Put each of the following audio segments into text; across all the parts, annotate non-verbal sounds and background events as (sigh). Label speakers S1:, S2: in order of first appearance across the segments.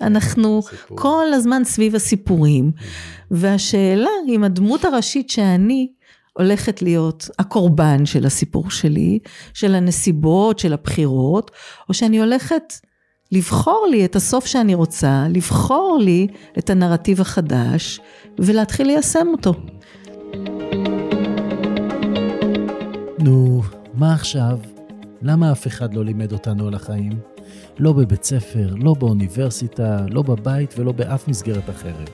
S1: אנחנו
S2: סיפור.
S1: כל הזמן סביב הסיפורים. והשאלה אם הדמות הראשית שאני הולכת להיות הקורבן של הסיפור שלי, של הנסיבות, של הבחירות, או שאני הולכת לבחור לי את הסוף שאני רוצה, לבחור לי את הנרטיב החדש, ולהתחיל ליישם אותו.
S2: נו, מה עכשיו? למה אף אחד לא לימד אותנו על החיים? לא בבית ספר, לא באוניברסיטה, לא בבית ולא באף מסגרת אחרת.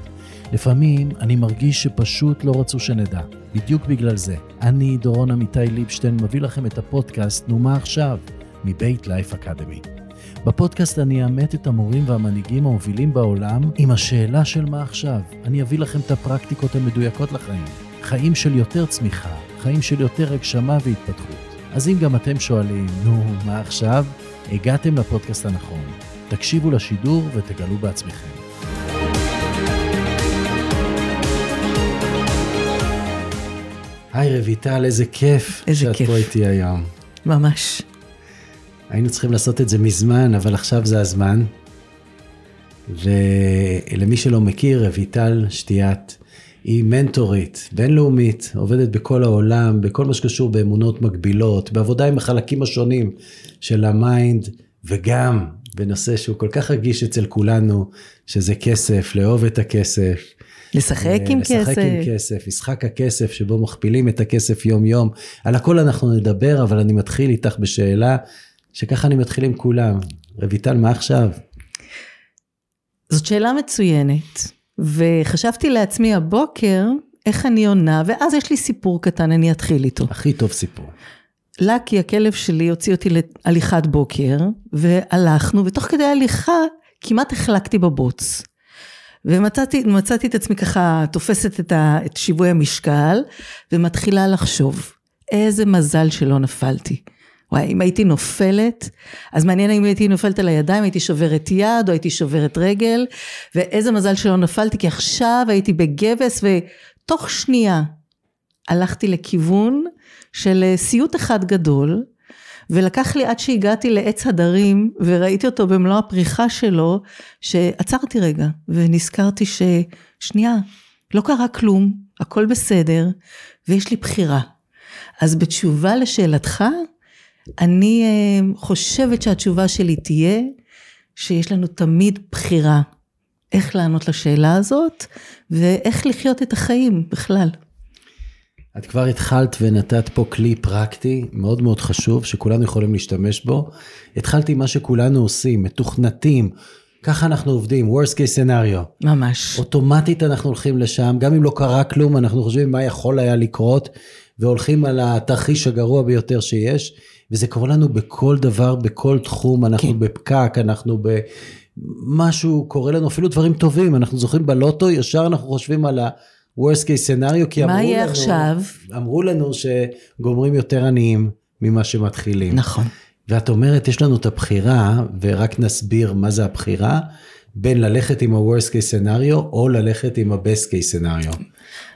S2: לפעמים אני מרגיש שפשוט לא רצו שנדע. בדיוק בגלל זה. אני, דורון עמיתי ליבשטיין, מביא לכם את הפודקאסט "נו מה עכשיו?" מבית לייף אקדמי. בפודקאסט אני אאמת את המורים והמנהיגים המובילים בעולם עם השאלה של מה עכשיו. אני אביא לכם את הפרקטיקות המדויקות לחיים. חיים של יותר צמיחה, חיים של יותר הגשמה והתפתחות. אז אם גם אתם שואלים, נו, מה עכשיו? הגעתם לפודקאסט הנכון. תקשיבו לשידור ותגלו בעצמכם. היי רויטל, איזה כיף
S1: איזה
S2: שאת
S1: כיף.
S2: פה איתי היום.
S1: ממש.
S2: היינו צריכים לעשות את זה מזמן, אבל עכשיו זה הזמן. ולמי שלא מכיר, רויטל שתיית היא מנטורית, בינלאומית, עובדת בכל העולם, בכל מה שקשור באמונות מגבילות, בעבודה עם החלקים השונים של ה mind, וגם בנושא שהוא כל כך רגיש אצל כולנו, שזה כסף, לאהוב את הכסף.
S1: לשחק עם
S2: לשחק
S1: כסף.
S2: עם כסף, משחק הכסף שבו מכפילים את הכסף יום יום. על הכל אנחנו נדבר, אבל אני מתחיל איתך בשאלה שככה אני מתחיל עם כולם. רויטל, מה עכשיו?
S1: זאת שאלה מצוינת, וחשבתי לעצמי הבוקר איך אני עונה, ואז יש לי סיפור קטן, אני אתחיל איתו.
S2: הכי טוב סיפור.
S1: לקי, הכלב שלי, הוציא אותי להליכת בוקר, והלכנו, ותוך כדי הליכה כמעט החלקתי בבוץ. ומצאתי מצאתי את עצמי ככה תופסת את, ה, את שיווי המשקל, ומתחילה לחשוב, איזה מזל שלא נפלתי. וואי, אם הייתי נופלת, אז מעניין אם הייתי נופלת על הידיים, הייתי שוברת יד או הייתי שוברת רגל, ואיזה מזל שלא נפלתי, כי עכשיו הייתי בגבס, ותוך שנייה הלכתי לכיוון של אה, סיוט אחד גדול, ולקח לי עד שהגעתי לעץ הדרים, וראיתי אותו במלוא הפריחה שלו, שעצרתי רגע, ונזכרתי ששנייה, לא קרה כלום, הכל בסדר, ויש לי בחירה. אז בתשובה לשאלתך, אני אה, חושבת שהתשובה שלי תהיה שיש לנו תמיד בחירה איך לענות לשאלה הזאת ואיך לחיות את החיים בכלל.
S2: את כבר התחלת ונתת פה כלי פרקטי מאוד מאוד חשוב שכולנו יכולים להשתמש בו. התחלתי מה שכולנו עושים, מתוכנתים, ככה אנחנו עובדים, worst case scenario.
S1: ממש.
S2: אוטומטית אנחנו הולכים לשם, גם אם לא קרה כלום, אנחנו חושבים מה יכול היה לקרות, והולכים על התרחיש הגרוע ביותר שיש, וזה קורה לנו בכל דבר, בכל תחום, אנחנו
S1: כן.
S2: בפקק, אנחנו ב... משהו קורה לנו, אפילו דברים טובים, אנחנו זוכרים בלוטו, ישר אנחנו חושבים על ה-worst case scenario, כי
S1: מה
S2: אמרו
S1: יהיה
S2: לנו,
S1: עכשיו?
S2: אמרו לנו שגומרים יותר עניים ממה שמתחילים.
S1: נכון.
S2: ואת אומרת, יש לנו את הבחירה, ורק נסביר מה זה הבחירה, בין ללכת עם ה-worst case scenario, או ללכת עם ה-best case scenario.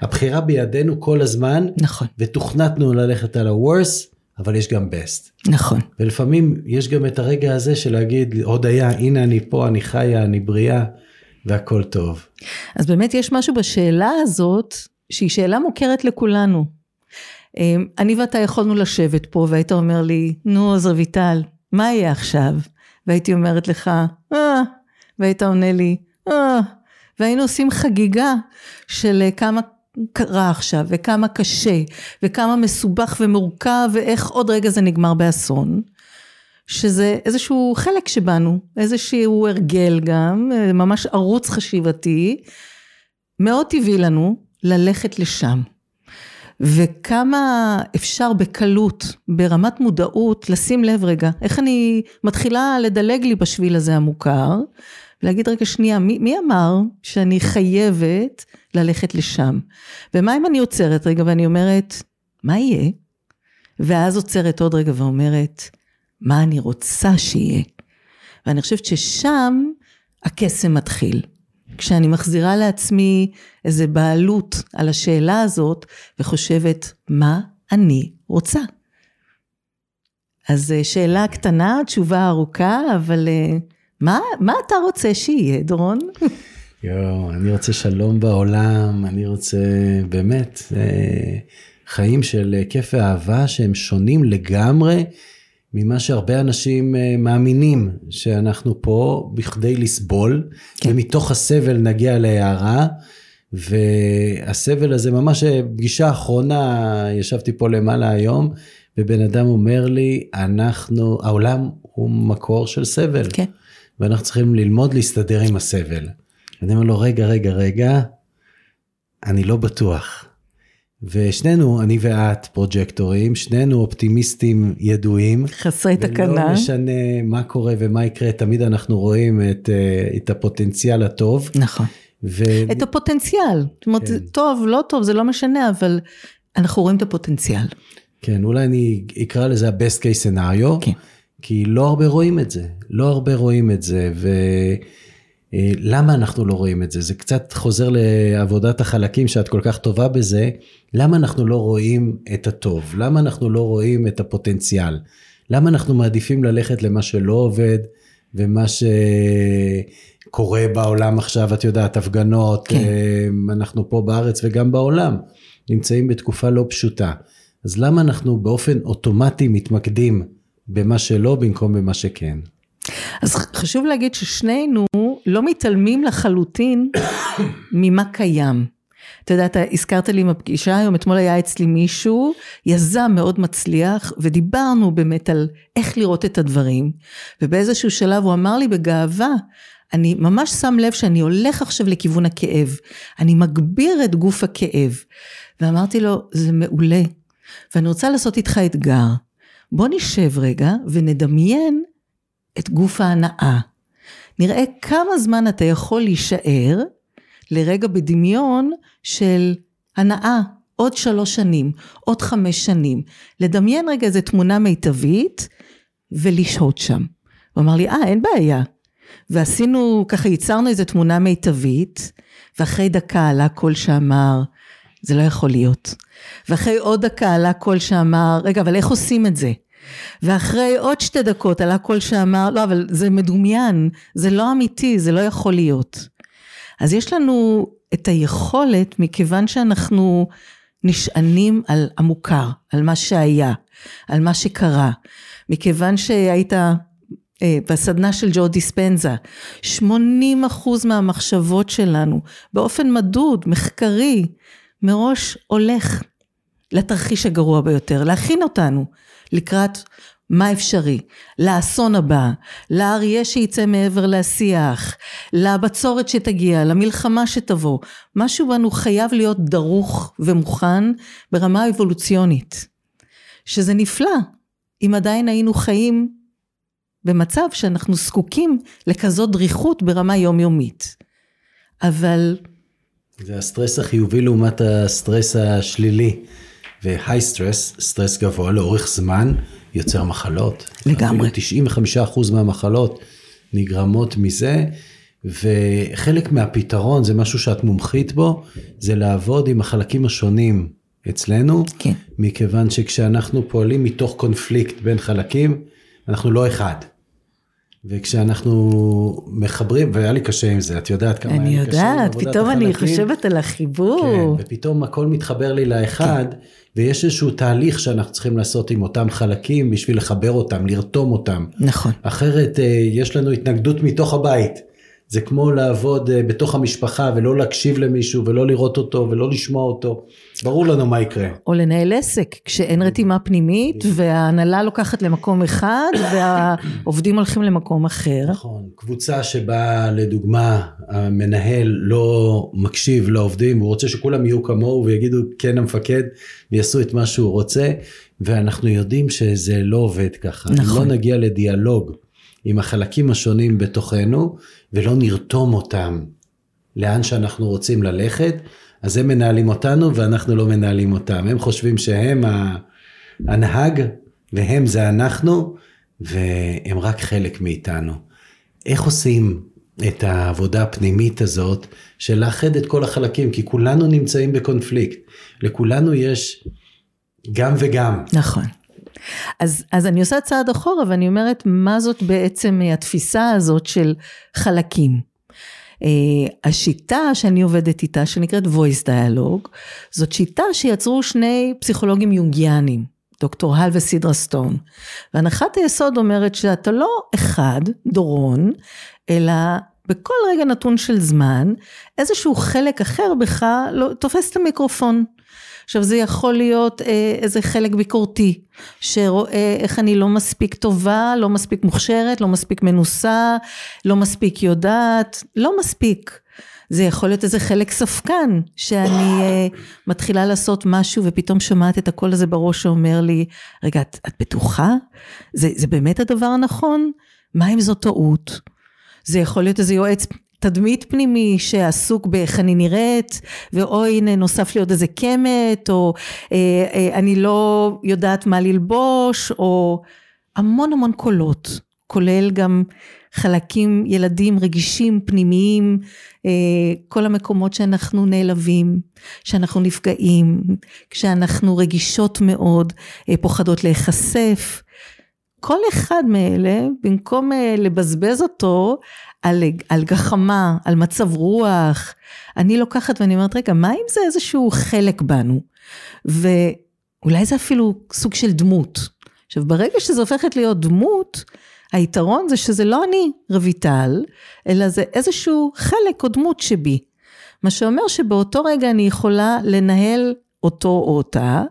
S2: הבחירה בידינו כל הזמן,
S1: נכון,
S2: ותוכנתנו ללכת על ה-worst, אבל יש גם best.
S1: נכון.
S2: ולפעמים יש גם את הרגע הזה של להגיד, עוד היה, הנה אני פה, אני חיה, אני בריאה, והכל טוב.
S1: אז באמת יש משהו בשאלה הזאת שהיא שאלה מוכרת לכולנו. אמ, אני ואתה יכולנו לשבת פה והיית אומר לי, נו אז רויטל, מה יהיה עכשיו? והייתי אומרת לך, אה, והיית עונה לי, אה, והיינו עושים חגיגה של אה, כמה קרה עכשיו, וכמה קשה, וכמה מסובך ומורכב, ואיך עוד רגע זה נגמר באסון. שזה איזשהו חלק שבנו, איזשהו הרגל גם, ממש ערוץ חשיבתי, מאוד טבעי לנו ללכת לשם. וכמה אפשר בקלות, ברמת מודעות, לשים לב רגע, איך אני מתחילה לדלג לי בשביל הזה המוכר, ולהגיד רגע שנייה, מי, מי אמר שאני חייבת ללכת לשם? ומה אם אני עוצרת רגע ואני אומרת, מה יהיה? ואז עוצרת עוד רגע ואומרת, מה אני רוצה שיהיה? ואני חושבת ששם הקסם מתחיל. כשאני מחזירה לעצמי איזה בעלות על השאלה הזאת, וחושבת, מה אני רוצה? אז אה, שאלה קטנה, תשובה ארוכה, אבל אה, מה, מה אתה רוצה שיהיה, דורון? (laughs)
S2: יואו, אני רוצה שלום בעולם, אני רוצה באמת אה, חיים של כיף ואהבה שהם שונים לגמרי ממה שהרבה אנשים אה, מאמינים, שאנחנו פה בכדי לסבול, כן. ומתוך הסבל נגיע להערה. והסבל הזה, ממש אה, פגישה אחרונה, ישבתי פה למעלה היום, ובן אדם אומר לי, אנחנו, העולם הוא מקור של סבל.
S1: כן.
S2: ואנחנו צריכים ללמוד להסתדר עם הסבל. אני אומר לו, רגע, רגע, רגע, אני לא בטוח. ושנינו, אני ואת פרוג'קטורים, שנינו אופטימיסטים ידועים.
S1: חסרי תקנה.
S2: ולא משנה מה קורה ומה יקרה, תמיד אנחנו רואים את, אה, את הפוטנציאל הטוב.
S1: נכון. ו... את הפוטנציאל. זאת אומרת, כן. טוב, לא טוב, זה לא משנה, אבל אנחנו רואים את הפוטנציאל.
S2: כן, אולי אני אקרא לזה ה-best case scenario, כן. כי לא הרבה רואים את זה, לא הרבה רואים את זה, ולמה אה, אנחנו לא רואים את זה? זה קצת חוזר לעבודת החלקים שאת כל כך טובה בזה, למה אנחנו לא רואים את הטוב? למה אנחנו לא רואים את הפוטנציאל? למה אנחנו מעדיפים ללכת למה שלא עובד, ומה ש... קורה בעולם עכשיו, את יודעת, הפגנות, כן. אה, אנחנו פה בארץ וגם בעולם נמצאים בתקופה לא פשוטה. אז למה אנחנו באופן אוטומטי מתמקדים במה שלא במקום במה שכן?
S1: אז חשוב להגיד ששנינו לא מתעלמים לחלוטין (coughs) ממה קיים. אתה יודע, אתה הזכרת לי עם הפגישה היום, אתמול היה אצלי מישהו, יזם מאוד מצליח, ודיברנו באמת על איך לראות את הדברים, ובאיזשהו שלב הוא אמר לי בגאווה, אני ממש שם לב שאני הולך עכשיו לכיוון הכאב, אני מגביר את גוף הכאב. ואמרתי לו, זה מעולה, ואני רוצה לעשות איתך אתגר. בוא נשב רגע ונדמיין את גוף ההנאה. נראה כמה זמן אתה יכול להישאר לרגע בדמיון של הנאה, עוד שלוש שנים, עוד חמש שנים. לדמיין רגע איזה תמונה מיטבית ולשהות שם. הוא אמר לי, אה, אין בעיה. ועשינו, ככה ייצרנו איזו תמונה מיטבית, ואחרי דקה עלה קול שאמר, זה לא יכול להיות. ואחרי עוד דקה עלה קול שאמר, רגע, אבל איך עושים את זה? ואחרי עוד שתי דקות עלה קול שאמר, לא, אבל זה מדומיין, זה לא אמיתי, זה לא יכול להיות. אז יש לנו את היכולת, מכיוון שאנחנו נשענים על המוכר, על מה שהיה, על מה שקרה. מכיוון שהיית אה, בסדנה של ג'ו דיספנזה, 80 אחוז מהמחשבות שלנו, באופן מדוד, מחקרי, מראש הולך לתרחיש הגרוע ביותר, להכין אותנו לקראת מה אפשרי, לאסון הבא, לאריה שיצא מעבר לשיח, לבצורת שתגיע, למלחמה שתבוא, משהו בנו חייב להיות דרוך ומוכן ברמה אבולוציונית, שזה נפלא, אם עדיין היינו חיים במצב שאנחנו זקוקים לכזאת דריכות ברמה יומיומית. אבל...
S2: זה הסטרס החיובי לעומת הסטרס השלילי. ו high stress, סטרס גבוה לאורך זמן, יוצר מחלות.
S1: לגמרי.
S2: 95% מהמחלות נגרמות מזה, וחלק מהפתרון, זה משהו שאת מומחית בו, זה לעבוד עם החלקים השונים אצלנו,
S1: כן.
S2: מכיוון שכשאנחנו פועלים מתוך קונפליקט בין חלקים, אנחנו לא אחד. וכשאנחנו מחברים, והיה לי קשה עם זה, את יודעת כמה היה לי
S1: קשה עבודת החלקים. אני יודעת, פתאום אני חושבת על החיבור.
S2: כן, ופתאום הכל מתחבר לי לאחד, כן. ויש איזשהו תהליך שאנחנו צריכים לעשות עם אותם חלקים בשביל לחבר אותם, לרתום אותם.
S1: נכון.
S2: אחרת אה, יש לנו התנגדות מתוך הבית. זה כמו לעבוד אה, בתוך המשפחה ולא להקשיב למישהו ולא לראות אותו ולא לשמוע אותו. ברור לנו מה יקרה.
S1: או לנהל עסק, כשאין רתימה פנימית וההנהלה לוקחת למקום אחד (coughs) והעובדים הולכים למקום אחר.
S2: נכון, קבוצה שבה לדוגמה המנהל לא מקשיב לעובדים, הוא רוצה שכולם יהיו כמוהו ויגידו כן המפקד ויעשו את מה שהוא רוצה, ואנחנו יודעים שזה לא עובד ככה. נכון. לא נגיע לדיאלוג עם החלקים השונים בתוכנו ולא נרתום אותם לאן שאנחנו רוצים ללכת, אז הם מנהלים אותנו ואנחנו לא מנהלים אותם. הם חושבים שהם הנהג והם זה אנחנו והם רק חלק מאיתנו. איך עושים את העבודה הפנימית הזאת של לאחד את כל החלקים? כי כולנו נמצאים בקונפליקט. לכולנו יש גם וגם.
S1: נכון. אז, אז אני עושה צעד אחורה ואני אומרת, מה זאת בעצם התפיסה הזאת של חלקים? Uh, השיטה שאני עובדת איתה, שנקראת voice dialogue, זאת שיטה שיצרו שני פסיכולוגים יונגיאנים, דוקטור הל וסידרה סטון. והנחת היסוד אומרת שאתה לא אחד, דורון, אלא בכל רגע נתון של זמן, איזשהו חלק אחר בך לא, תופס את המיקרופון. עכשיו זה יכול להיות אה, איזה חלק ביקורתי, שרואה איך אני לא מספיק טובה, לא מספיק מוכשרת, לא מספיק מנוסה, לא מספיק יודעת, לא מספיק. זה יכול להיות איזה חלק ספקן, שאני אה, מתחילה לעשות משהו ופתאום שומעת את הקול הזה בראש שאומר לי, רגע, את, את בטוחה? זה, זה באמת הדבר הנכון? מה אם זו טעות? זה יכול להיות איזה יועץ תדמית פנימי שעסוק באיך אני נראית, ואוי הנה נוסף לי עוד איזה קמת, או אה, אה, אני לא יודעת מה ללבוש, או המון המון קולות, כולל גם חלקים, ילדים רגישים, פנימיים, אה, כל המקומות שאנחנו נעלבים, שאנחנו נפגעים, כשאנחנו רגישות מאוד, אה, פוחדות להיחשף. כל אחד מאלה, במקום אה, לבזבז אותו על, על גחמה, על מצב רוח, אני לוקחת ואני אומרת, רגע, מה אם זה איזשהו חלק בנו? ואולי זה אפילו סוג של דמות. עכשיו, ברגע שזה הופכת להיות דמות, היתרון זה שזה לא אני, רויטל, אלא זה איזשהו חלק או דמות שבי. מה שאומר שבאותו רגע אני יכולה לנהל אותו או אותה,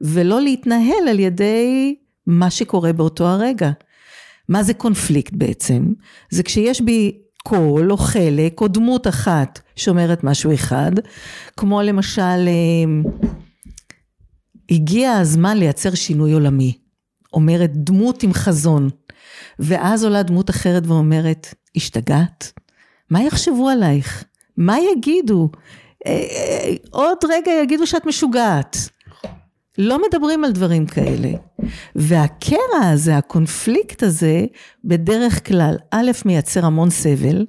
S1: ולא להתנהל על ידי מה שקורה באותו הרגע. מה זה קונפליקט בעצם? זה כשיש בי קול או חלק או דמות אחת שאומרת משהו אחד, כמו למשל, אה, הגיע הזמן לייצר שינוי עולמי. אומרת דמות עם חזון. ואז עולה דמות אחרת ואומרת, השתגעת? מה יחשבו עלייך? מה יגידו? אה, אה, עוד רגע יגידו שאת משוגעת. לא מדברים על דברים כאלה. והקרע הזה, הקונפליקט הזה, בדרך כלל, א', מייצר המון סבל,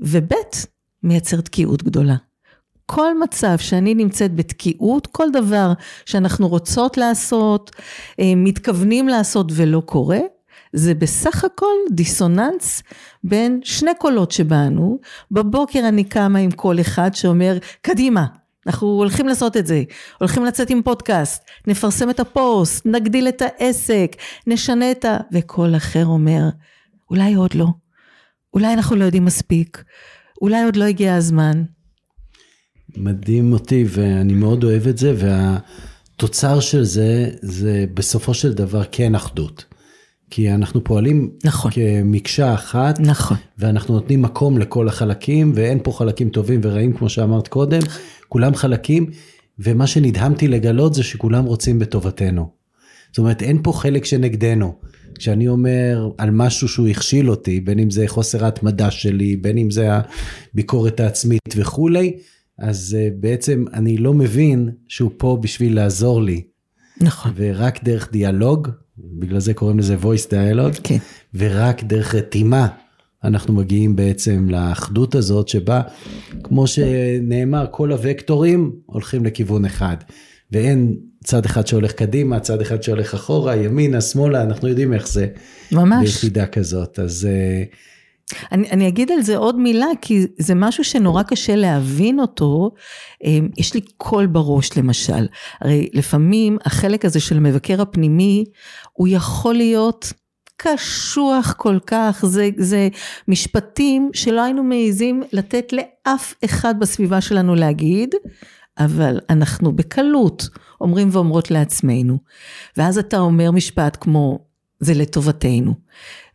S1: וב', מייצר תקיעות גדולה. כל מצב שאני נמצאת בתקיעות, כל דבר שאנחנו רוצות לעשות, אה, מתכוונים לעשות ולא קורה, זה בסך הכל דיסוננס בין שני קולות שבאנו. בבוקר אני קמה עם קול אחד שאומר, קדימה, אנחנו הולכים לעשות את זה, הולכים לצאת עם פודקאסט, נפרסם את הפוסט, נגדיל את העסק, נשנה את ה... וקול אחר אומר, אולי עוד לא, אולי אנחנו לא יודעים מספיק, אולי עוד לא הגיע הזמן.
S2: מדהים אותי ואני מאוד אוהב את זה והתוצר של זה זה בסופו של דבר כן אחדות. כי אנחנו פועלים
S1: נכון.
S2: כמקשה אחת,
S1: נכון.
S2: ואנחנו נותנים מקום לכל החלקים, ואין פה חלקים טובים ורעים כמו שאמרת קודם, כולם חלקים, ומה שנדהמתי לגלות זה שכולם רוצים בטובתנו. זאת אומרת, אין פה חלק שנגדנו. כשאני אומר על משהו שהוא הכשיל אותי, בין אם זה חוסר ההתמדה שלי, בין אם זה הביקורת העצמית וכולי, אז uh, בעצם אני לא מבין שהוא פה בשביל לעזור לי.
S1: נכון.
S2: ורק דרך דיאלוג, בגלל זה קוראים לזה voice dialogue,
S1: כן.
S2: ורק דרך רתימה אנחנו מגיעים בעצם לאחדות הזאת שבה, כמו שנאמר, כל הוקטורים הולכים לכיוון אחד. ואין צד אחד שהולך קדימה, צד אחד שהולך אחורה, ימינה, שמאלה, אנחנו יודעים איך זה.
S1: ממש.
S2: ביחידה כזאת, אז...
S1: אני, אני אגיד על זה עוד מילה, כי זה משהו שנורא קשה להבין אותו. אה, יש לי קול בראש למשל. הרי לפעמים החלק הזה של המבקר הפנימי, הוא יכול להיות קשוח כל כך, זה, זה משפטים שלא היינו מעיזים לתת לאף אחד בסביבה שלנו להגיד, אבל אנחנו בקלות אומרים ואומרות לעצמנו. ואז אתה אומר משפט כמו, זה לטובתנו.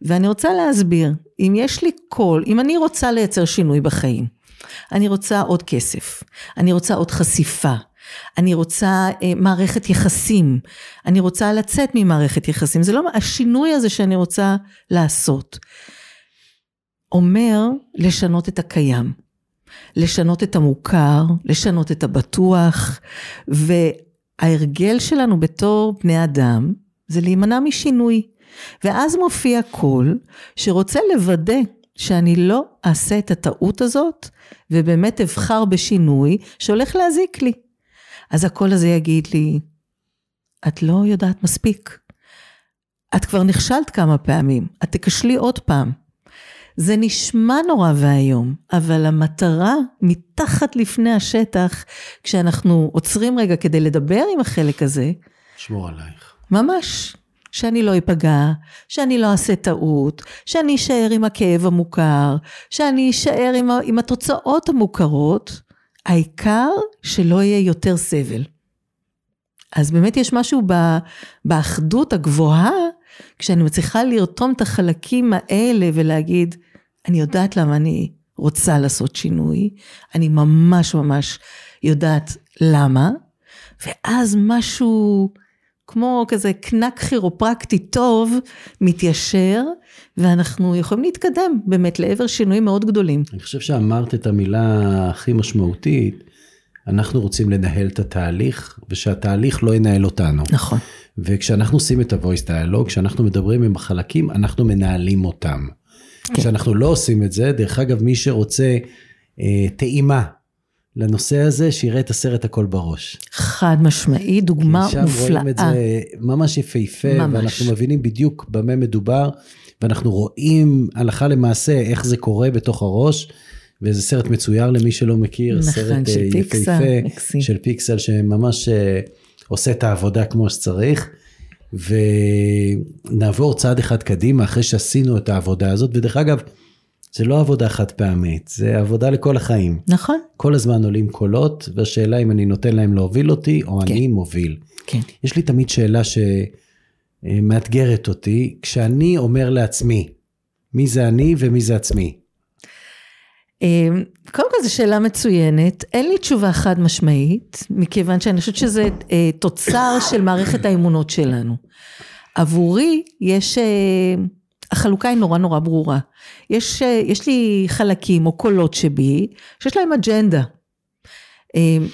S1: ואני רוצה להסביר, אם יש לי קול, אם אני רוצה לייצר שינוי בחיים, אני רוצה עוד כסף, אני רוצה עוד חשיפה, אני רוצה אה, מערכת יחסים, אני רוצה לצאת ממערכת יחסים, זה לא, השינוי הזה שאני רוצה לעשות, אומר לשנות את הקיים, לשנות את המוכר, לשנות את הבטוח, וההרגל שלנו בתור בני אדם, זה להימנע משינוי. ואז מופיע קול שרוצה לוודא שאני לא אעשה את הטעות הזאת, ובאמת אבחר בשינוי שהולך להזיק לי. אז הקול הזה יגיד לי, את לא יודעת מספיק. את כבר נכשלת כמה פעמים, את תכשלי עוד פעם. זה נשמע נורא ואיום, אבל המטרה מתחת לפני השטח, כשאנחנו עוצרים רגע כדי לדבר עם החלק הזה,
S2: שמור עלייך.
S1: ממש, שאני לא אפגע, שאני לא אעשה טעות, שאני אשאר עם הכאב המוכר, שאני אשאר עם, עם התוצאות המוכרות, העיקר שלא יהיה יותר סבל. אז באמת יש משהו באחדות הגבוהה, כשאני מצליחה לרתום את החלקים האלה ולהגיד, אני יודעת למה אני רוצה לעשות שינוי, אני ממש ממש יודעת למה, ואז משהו כמו כזה קנק כירופרקטי טוב מתיישר, ואנחנו יכולים להתקדם באמת לעבר שינויים מאוד גדולים.
S2: אני חושב שאמרת את המילה הכי משמעותית, אנחנו רוצים לנהל את התהליך, ושהתהליך לא ינהל אותנו.
S1: נכון.
S2: וכשאנחנו עושים את ה-voice dialogue, כשאנחנו מדברים עם החלקים, אנחנו מנהלים אותם. כן. כשאנחנו לא עושים את זה, דרך אגב, מי שרוצה אה, טעימה לנושא הזה, שיראה את הסרט הכל בראש.
S1: חד משמעי, דוגמה מופלאה.
S2: שם רואים את זה ממש יפהפה, ממש. ואנחנו מבינים בדיוק במה מדובר, ואנחנו רואים הלכה למעשה איך זה קורה בתוך הראש. וזה סרט מצויר למי שלא מכיר,
S1: נכון,
S2: סרט
S1: של
S2: יפהפה
S1: פיקסל, מקסים.
S2: של פיקסל שממש אה, עושה את העבודה כמו שצריך. ונעבור צעד אחד קדימה אחרי שעשינו את העבודה הזאת, ודרך אגב, זה לא עבודה חד פעמית, זה עבודה לכל החיים.
S1: נכון.
S2: כל הזמן עולים קולות, והשאלה אם אני נותן להם להוביל אותי, או
S1: כן.
S2: אני מוביל.
S1: כן.
S2: יש לי תמיד שאלה שמאתגרת אותי, כשאני אומר לעצמי, מי זה אני ומי זה עצמי?
S1: אמ, קודם כל זו שאלה מצוינת, אין לי תשובה חד משמעית, מכיוון שאני חושבת שזה אה, תוצר של מערכת האמונות שלנו. עבורי יש, אה, החלוקה היא נורא נורא ברורה. יש, אה, יש לי חלקים או קולות שבי, שיש להם אג'נדה. אמ,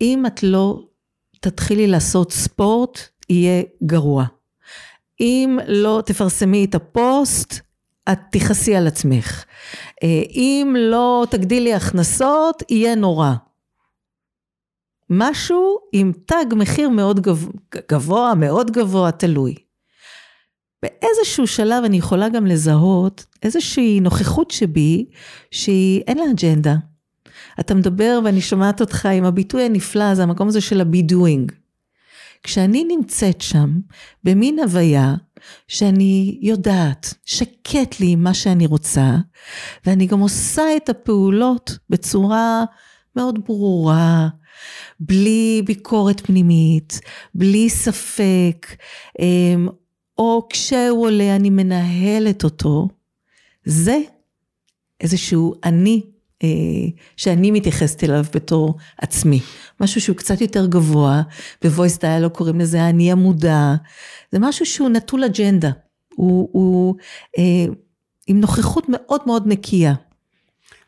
S1: אם את לא תתחילי לעשות ספורט, יהיה גרוע. אם לא תפרסמי את הפוסט, את תכעסי על עצמך. אה, אם לא תגדילי הכנסות, יהיה נורא. משהו עם תג מחיר מאוד גבוה, מאוד גבוה, תלוי. באיזשהו שלב אני יכולה גם לזהות איזושהי נוכחות שבי, שהיא אין לה אג'נדה. אתה מדבר ואני שומעת אותך עם הביטוי הנפלא, זה המקום הזה של ה-be doing. כשאני נמצאת שם, במין הוויה שאני יודעת, שקט לי מה שאני רוצה, ואני גם עושה את הפעולות בצורה מאוד ברורה, בלי ביקורת פנימית, בלי ספק, אמ, או כשהוא עולה אני מנהלת אותו, זה איזשהו אני אה, שאני מתייחסת אליו בתור עצמי. משהו שהוא קצת יותר גבוה, בוויס דיאלוג קוראים לזה האני המודע, זה משהו שהוא נטול אג'נדה, הוא, הוא אה, עם נוכחות מאוד מאוד נקייה.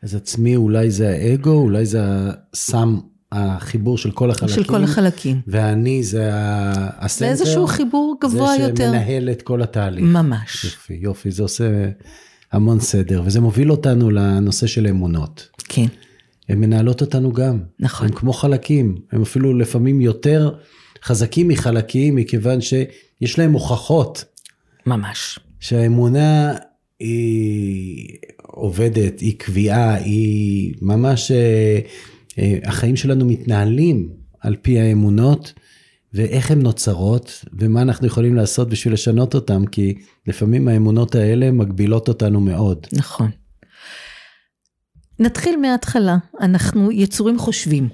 S2: אז עצמי אולי זה האגו, אולי זה הסם, החיבור של כל החלקים.
S1: של כל החלקים.
S2: ואני זה הסנטר.
S1: זה איזשהו חיבור גבוה יותר.
S2: זה שמנהל את כל התהליך.
S1: ממש.
S2: יופי, יופי, זה עושה המון סדר, וזה מוביל אותנו לנושא של אמונות.
S1: כן.
S2: הן מנהלות אותנו גם.
S1: נכון.
S2: הן כמו חלקים, הם אפילו לפעמים יותר חזקים מחלקים, מכיוון שיש להם הוכחות.
S1: ממש.
S2: שהאמונה היא עובדת, היא קביעה, היא ממש, אה, החיים שלנו מתנהלים על פי האמונות, ואיך הן נוצרות, ומה אנחנו יכולים לעשות בשביל לשנות אותן, כי לפעמים האמונות האלה מגבילות אותנו מאוד.
S1: נכון. נתחיל מההתחלה, אנחנו יצורים חושבים.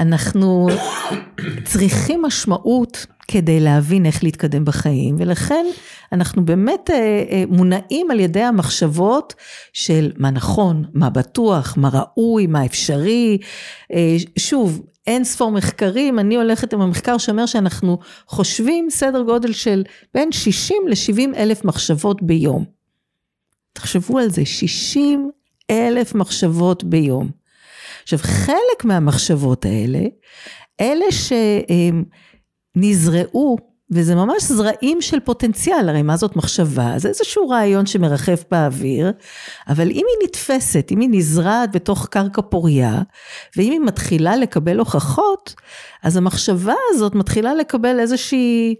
S1: אנחנו צריכים משמעות כדי להבין איך להתקדם בחיים, ולכן אנחנו באמת אה, אה, מונעים על ידי המחשבות של מה נכון, מה בטוח, מה ראוי, מה אפשרי. אה, שוב, אין ספור מחקרים, אני הולכת עם המחקר שאומר שאנחנו חושבים סדר גודל של בין 60 ל-70 אלף מחשבות ביום. תחשבו על זה, 60 אלף מחשבות ביום. עכשיו, חלק מהמחשבות האלה, אלה שנזרעו, וזה ממש זרעים של פוטנציאל, הרי מה זאת מחשבה? זה איזשהו רעיון שמרחף באוויר, אבל אם היא נתפסת, אם היא נזרעת בתוך קרקע פוריה, ואם היא מתחילה לקבל הוכחות, אז המחשבה הזאת מתחילה לקבל איזושהי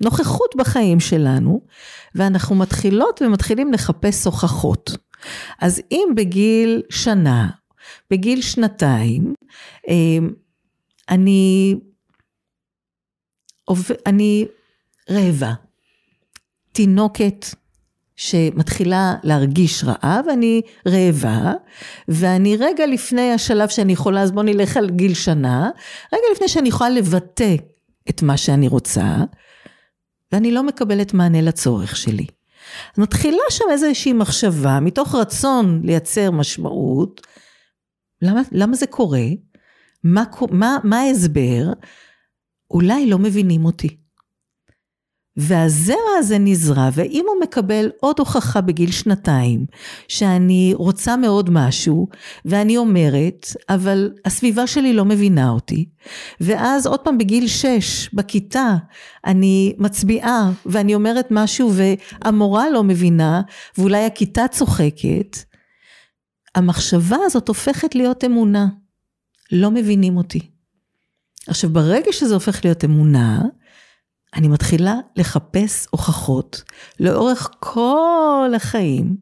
S1: נוכחות בחיים שלנו, ואנחנו מתחילות ומתחילים לחפש הוכחות. אז אם בגיל שנה, בגיל שנתיים, אמ, אני, אני רעבה, תינוקת שמתחילה להרגיש רעב, אני רעבה, ואני רגע לפני השלב שאני יכולה, אז בוא נלך על גיל שנה, רגע לפני שאני יכולה לבטא את מה שאני רוצה, ואני לא מקבלת מענה לצורך שלי. מתחילה שם איזושהי מחשבה, מתוך רצון לייצר משמעות, למה, למה זה קורה? מה, מה, מה ההסבר? אולי לא מבינים אותי. והזרע הזה נזרע, ואם הוא מקבל עוד הוכחה בגיל שנתיים, שאני רוצה מאוד משהו, ואני אומרת, אבל הסביבה שלי לא מבינה אותי, ואז עוד פעם בגיל שש, בכיתה, אני מצביעה, ואני אומרת משהו, והמורה לא מבינה, ואולי הכיתה צוחקת, המחשבה הזאת הופכת להיות אמונה. לא מבינים אותי. עכשיו, ברגע שזה הופך להיות אמונה, אני מתחילה לחפש הוכחות לאורך כל החיים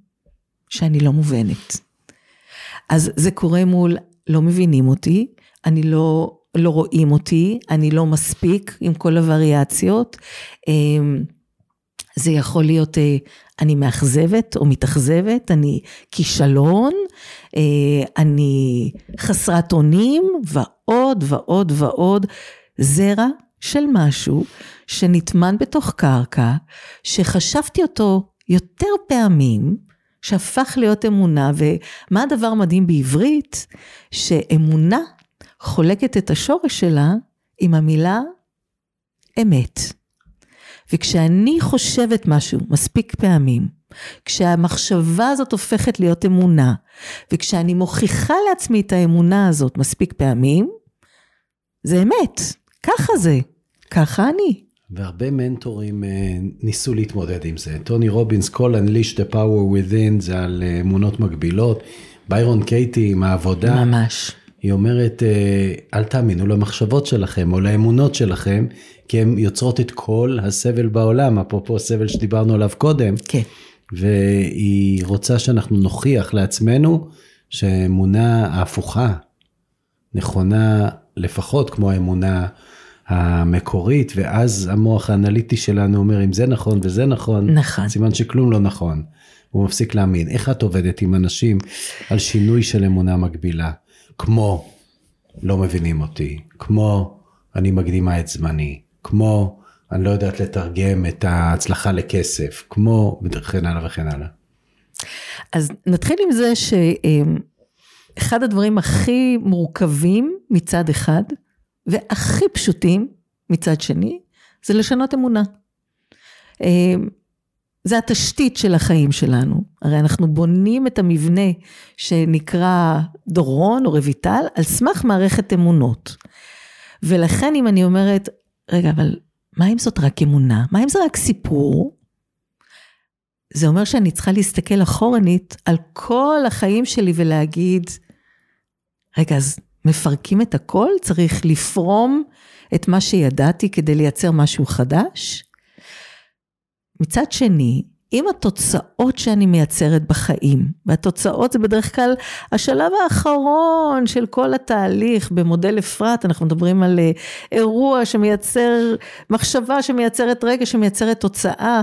S1: שאני לא מובנת. אז זה קורה מול לא מבינים אותי, אני לא, לא רואים אותי, אני לא מספיק עם כל הווריאציות. אמ, זה יכול להיות אה, אני מאכזבת או מתאכזבת, אני כישלון, אני חסרת אונים ועוד ועוד ועוד. זרע של משהו שנטמן בתוך קרקע, שחשבתי אותו יותר פעמים, שהפך להיות אמונה, ומה הדבר המדהים בעברית? שאמונה חולקת את השורש שלה עם המילה אמת. וכשאני חושבת משהו מספיק פעמים, כשהמחשבה הזאת הופכת להיות אמונה, וכשאני מוכיחה לעצמי את האמונה הזאת מספיק פעמים, זה אמת. ככה זה, ככה אני.
S2: והרבה מנטורים uh, ניסו להתמודד עם זה. טוני רובינס, כל Unleash the Power Within זה על uh, אמונות מקבילות. ביירון קייטי עם העבודה.
S1: ממש.
S2: היא אומרת, uh, אל תאמינו למחשבות שלכם או לאמונות שלכם, כי הן יוצרות את כל הסבל בעולם, אפרופו הסבל שדיברנו עליו קודם.
S1: כן.
S2: והיא רוצה שאנחנו נוכיח לעצמנו שהאמונה ההפוכה נכונה לפחות כמו האמונה המקורית, ואז המוח האנליטי שלנו אומר, אם זה נכון וזה נכון,
S1: נכון.
S2: סימן שכלום לא נכון. הוא מפסיק להאמין. איך את עובדת עם אנשים על שינוי של אמונה מקבילה? כמו, לא מבינים אותי, כמו, אני מקדימה את זמני, כמו, אני לא יודעת לתרגם את ההצלחה לכסף, כמו, וכן הלאה וכן הלאה.
S1: אז נתחיל עם זה שאחד הדברים הכי מורכבים מצד אחד, והכי פשוטים מצד שני, זה לשנות אמונה. אמ, זה התשתית של החיים שלנו. הרי אנחנו בונים את המבנה שנקרא דורון או רויטל על סמך מערכת אמונות. ולכן אם אני אומרת, רגע, אבל מה אם זאת רק אמונה? מה אם זה רק סיפור? זה אומר שאני צריכה להסתכל אחורנית על כל החיים שלי ולהגיד, רגע, אז מפרקים את הכל, צריך לפרום את מה שידעתי כדי לייצר משהו חדש. מצד שני, אם התוצאות שאני מייצרת בחיים, והתוצאות זה בדרך כלל השלב האחרון של כל התהליך במודל אפרת, אנחנו מדברים על אה, אירוע שמייצר, מחשבה שמייצרת רגע, שמייצרת תוצאה,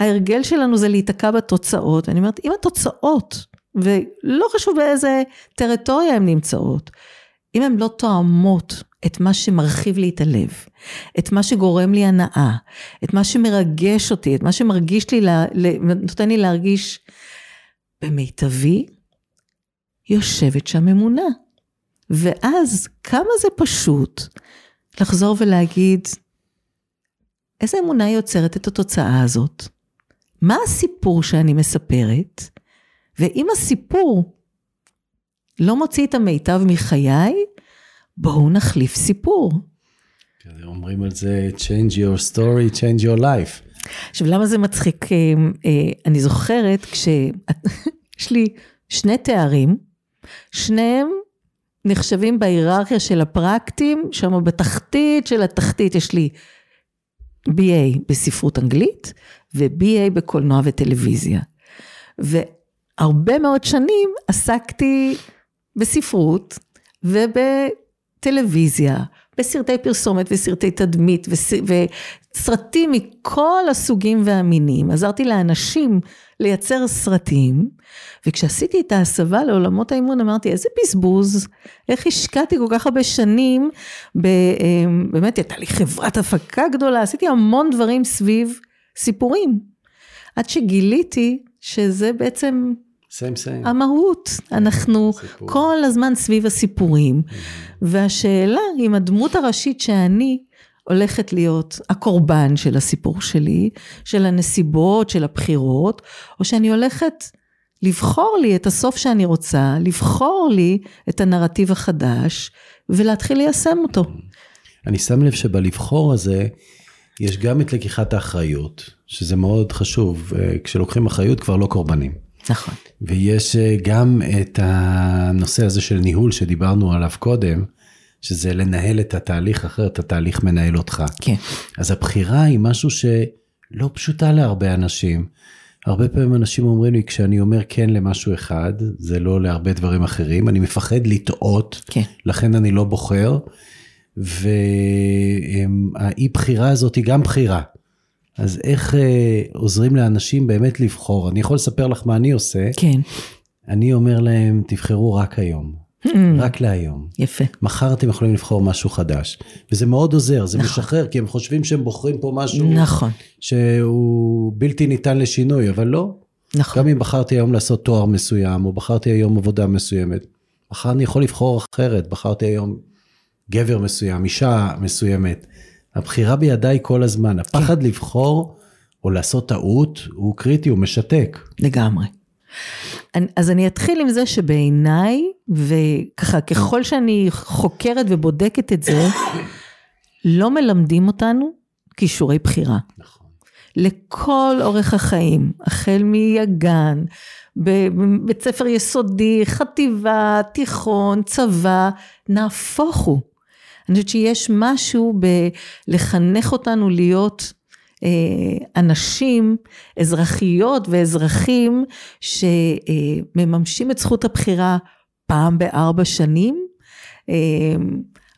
S1: ההרגל שלנו זה להיתקע בתוצאות, ואני אומרת, אם התוצאות, ולא חשוב באיזה טריטוריה הן נמצאות, אם הן לא תואמות את מה שמרחיב לי את הלב, את מה שגורם לי הנאה, את מה שמרגש אותי, את מה שמרגיש לי, נותן לי להרגיש במיטבי, יושבת שם אמונה. ואז כמה זה פשוט לחזור ולהגיד, איזה אמונה יוצרת את התוצאה הזאת? מה הסיפור שאני מספרת? ואם הסיפור לא מוציא את המיטב מחיי, בואו נחליף סיפור.
S2: כן, אומרים על זה, change your story, change your life.
S1: עכשיו, למה זה מצחיק? אה, אה, אני זוכרת כשיש (laughs) לי שני תארים, שניהם נחשבים בהיררכיה של הפרקטים, שם בתחתית של התחתית יש לי BA בספרות אנגלית ו-BA בקולנוע וטלוויזיה. והרבה מאוד שנים עסקתי בספרות ובטלוויזיה, בסרטי פרסומת וסרטי תדמית וסרטים מכל הסוגים והמינים. עזרתי לאנשים לייצר סרטים, וכשעשיתי את ההסבה לעולמות האימון אמרתי איזה בזבוז, איך השקעתי כל כך הרבה שנים, ב, אמ, באמת הייתה לי חברת הפקה גדולה, עשיתי המון דברים סביב סיפורים. עד שגיליתי שזה בעצם
S2: סיים סיים.
S1: המהות, אנחנו
S2: סיפור.
S1: כל הזמן סביב הסיפורים, והשאלה אם הדמות הראשית שאני הולכת להיות הקורבן של הסיפור שלי, של הנסיבות, של הבחירות, או שאני הולכת לבחור לי את הסוף שאני רוצה, לבחור לי את הנרטיב החדש, ולהתחיל ליישם אותו.
S2: אני שם לב שבלבחור הזה, יש גם את לקיחת האחריות, שזה מאוד חשוב. אה, כשלוקחים אחריות כבר לא קורבנים.
S1: נכון.
S2: ויש אה, גם את הנושא הזה של ניהול שדיברנו עליו קודם, שזה לנהל את התהליך, אחרת התהליך מנהל אותך.
S1: כן.
S2: אז הבחירה היא משהו שלא פשוטה להרבה אנשים. הרבה פעמים אנשים אומרים לי, כשאני אומר כן למשהו אחד, זה לא להרבה דברים אחרים, אני מפחד לטעות,
S1: כן.
S2: לכן אני לא בוחר, והאי בחירה הזאת היא גם בחירה. אז איך אה, עוזרים לאנשים באמת לבחור? אני יכול לספר לך מה אני עושה.
S1: כן.
S2: אני אומר להם, תבחרו רק היום,
S1: Mm.
S2: רק להיום.
S1: יפה.
S2: מחר אתם יכולים לבחור משהו חדש. וזה מאוד עוזר, זה
S1: נכון.
S2: משחרר, כי הם חושבים שהם בוחרים פה משהו
S1: נכון,
S2: שהוא בלתי ניתן לשינוי, אבל לא.
S1: נכון.
S2: גם אם בחרתי היום לעשות תואר מסוים, או בחרתי היום עבודה מסוימת, מחר אני יכול לבחור אחרת, בחרתי היום גבר מסוים, אישה מסוימת. הבחירה בידיי כל הזמן. הפחד לבחור או לעשות טעות הוא קריטי, הוא משתק.
S1: לגמרי. אז אני אתחיל עם זה שבעיניי, וככה ככל שאני חוקרת ובודקת את זה, לא מלמדים אותנו כישורי בחירה.
S2: נכון.
S1: לכל אורך החיים, החל מהגן, בבית ספר יסודי, חטיבה, תיכון, צבא, נהפוך הוא. אני חושבת שיש משהו בלחנך אותנו להיות אה, אנשים, אזרחיות ואזרחים שמממשים את זכות הבחירה פעם בארבע שנים, אה,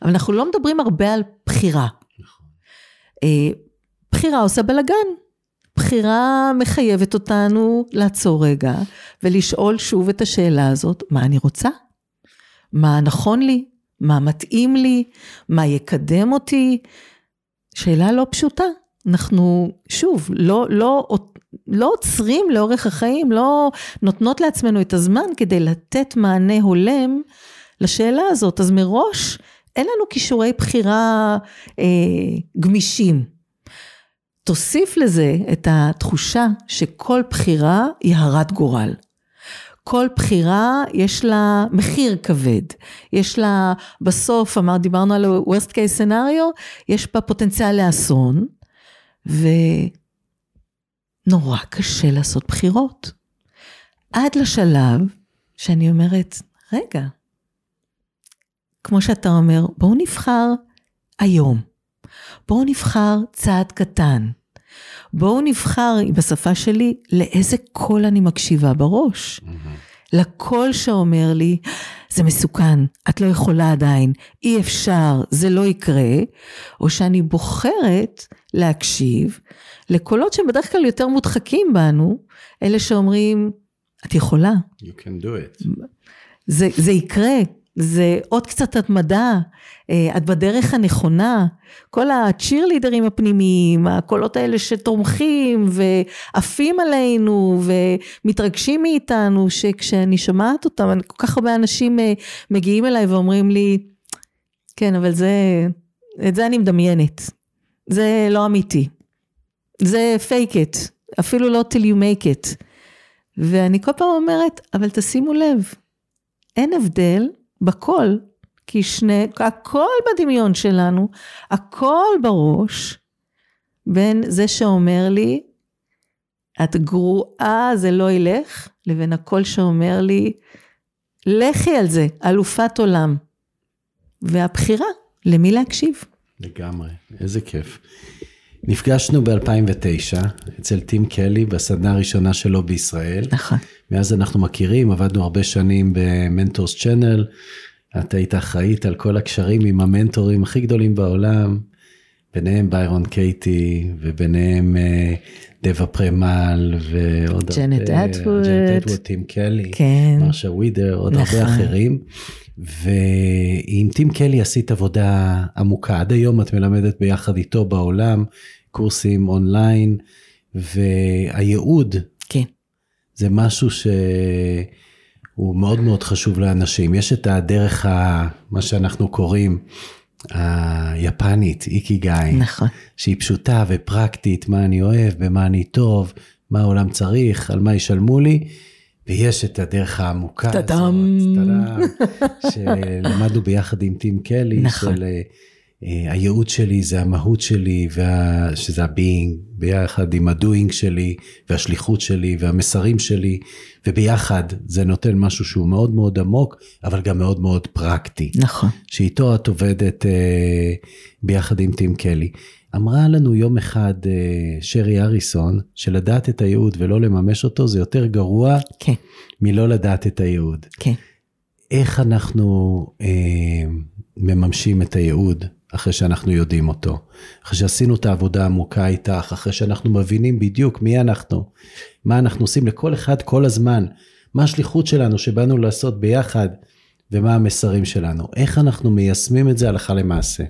S1: אבל אנחנו לא מדברים הרבה על בחירה.
S2: נכון.
S1: אה, בחירה עושה בלאגן. בחירה מחייבת אותנו לעצור רגע ולשאול שוב את השאלה הזאת, מה אני רוצה? מה נכון לי? מה מתאים לי? מה יקדם אותי? שאלה לא פשוטה. אנחנו, שוב, לא, לא, לא עוצרים לאורך החיים, לא נותנות לעצמנו את הזמן כדי לתת מענה הולם לשאלה הזאת. אז מראש אין לנו כישורי בחירה אה, גמישים. תוסיף לזה את התחושה שכל בחירה היא הרת גורל. כל בחירה יש לה מחיר כבד, יש לה בסוף, אמר, דיברנו על ה-Worst case scenario, יש בה פוטנציאל לאסון, ונורא קשה לעשות בחירות. עד לשלב שאני אומרת, רגע, כמו שאתה אומר, בואו נבחר היום. בואו נבחר צעד קטן. בואו נבחר, בשפה שלי, לאיזה קול אני מקשיבה בראש. לקול שאומר לי, זה מסוכן, את לא יכולה עדיין, אי אפשר, זה לא יקרה, או שאני בוחרת להקשיב לקולות שהם בדרך כלל יותר מודחקים בנו, אלה שאומרים, את יכולה,
S2: You can do it.
S1: זה, זה יקרה, זה עוד קצת התמדה, אה, את בדרך הנכונה, כל הצ'ירלידרים הפנימיים, הקולות האלה שתומכים ועפים עלינו ומתרגשים מאיתנו, שכשאני שומעת אותם, כל כך הרבה אנשים אה, מגיעים אליי ואומרים לי, כן, אבל זה, את זה אני מדמיינת, זה לא אמיתי, זה fake it, אפילו לא till you make it. ואני כל פעם אומרת, אבל תשימו לב, אין הבדל בכל, כי שני, הכל בדמיון שלנו, הכל בראש, בין זה שאומר לי, את גרועה, זה לא ילך, לבין הקול שאומר לי, לכי על זה, אלופת עולם. והבחירה, למי להקשיב.
S2: לגמרי, איזה כיף. נפגשנו ב-2009 אצל טים קלי בסדנה הראשונה שלו בישראל.
S1: נכון.
S2: מאז אנחנו מכירים, עבדנו הרבה שנים במנטורס צ'אנל. את היית אחראית על כל הקשרים עם המנטורים הכי גדולים בעולם, ביניהם ביירון קייטי וביניהם אה, דבה פרמל ועוד
S1: ג'נט
S2: הרבה,
S1: אטווד.
S2: ג'נט אטווד, טים קלי,
S1: כן.
S2: מרשה ווידר, עוד
S1: נכון.
S2: הרבה אחרים. ועם טים קלי עשית עבודה עמוקה, עד היום את מלמדת ביחד איתו בעולם, קורסים אונליין, והייעוד. זה משהו שהוא מאוד מאוד חשוב לאנשים. יש את הדרך, ה, מה שאנחנו קוראים, היפנית, איקיגאי,
S1: נכון.
S2: שהיא פשוטה ופרקטית, מה אני אוהב, במה אני טוב, מה העולם צריך, על מה ישלמו לי, ויש את הדרך העמוקה הזאת.
S1: טאדאם, (laughs)
S2: שלמדנו ביחד עם טים קלי,
S1: נכון.
S2: של אה, הייעוד שלי זה המהות שלי, וה, שזה ה being, ביחד עם ה doing שלי, והשליחות שלי, והמסרים שלי, וביחד זה נותן משהו שהוא מאוד מאוד עמוק, אבל גם מאוד מאוד פרקטי.
S1: נכון.
S2: שאיתו את עובדת אה, ביחד עם טים קלי. אמרה לנו יום אחד אה, שרי אריסון, שלדעת את הייעוד ולא לממש אותו זה יותר גרוע
S1: כן.
S2: מלא לדעת את הייעוד.
S1: כן.
S2: איך אנחנו אה, מממשים את הייעוד אחרי שאנחנו יודעים אותו? אחרי שעשינו את העבודה העמוקה איתך, אחרי שאנחנו מבינים בדיוק מי אנחנו, מה אנחנו עושים לכל אחד כל הזמן, מה השליחות שלנו שבאנו לעשות ביחד, ומה המסרים שלנו. איך אנחנו מיישמים את זה הלכה למעשה.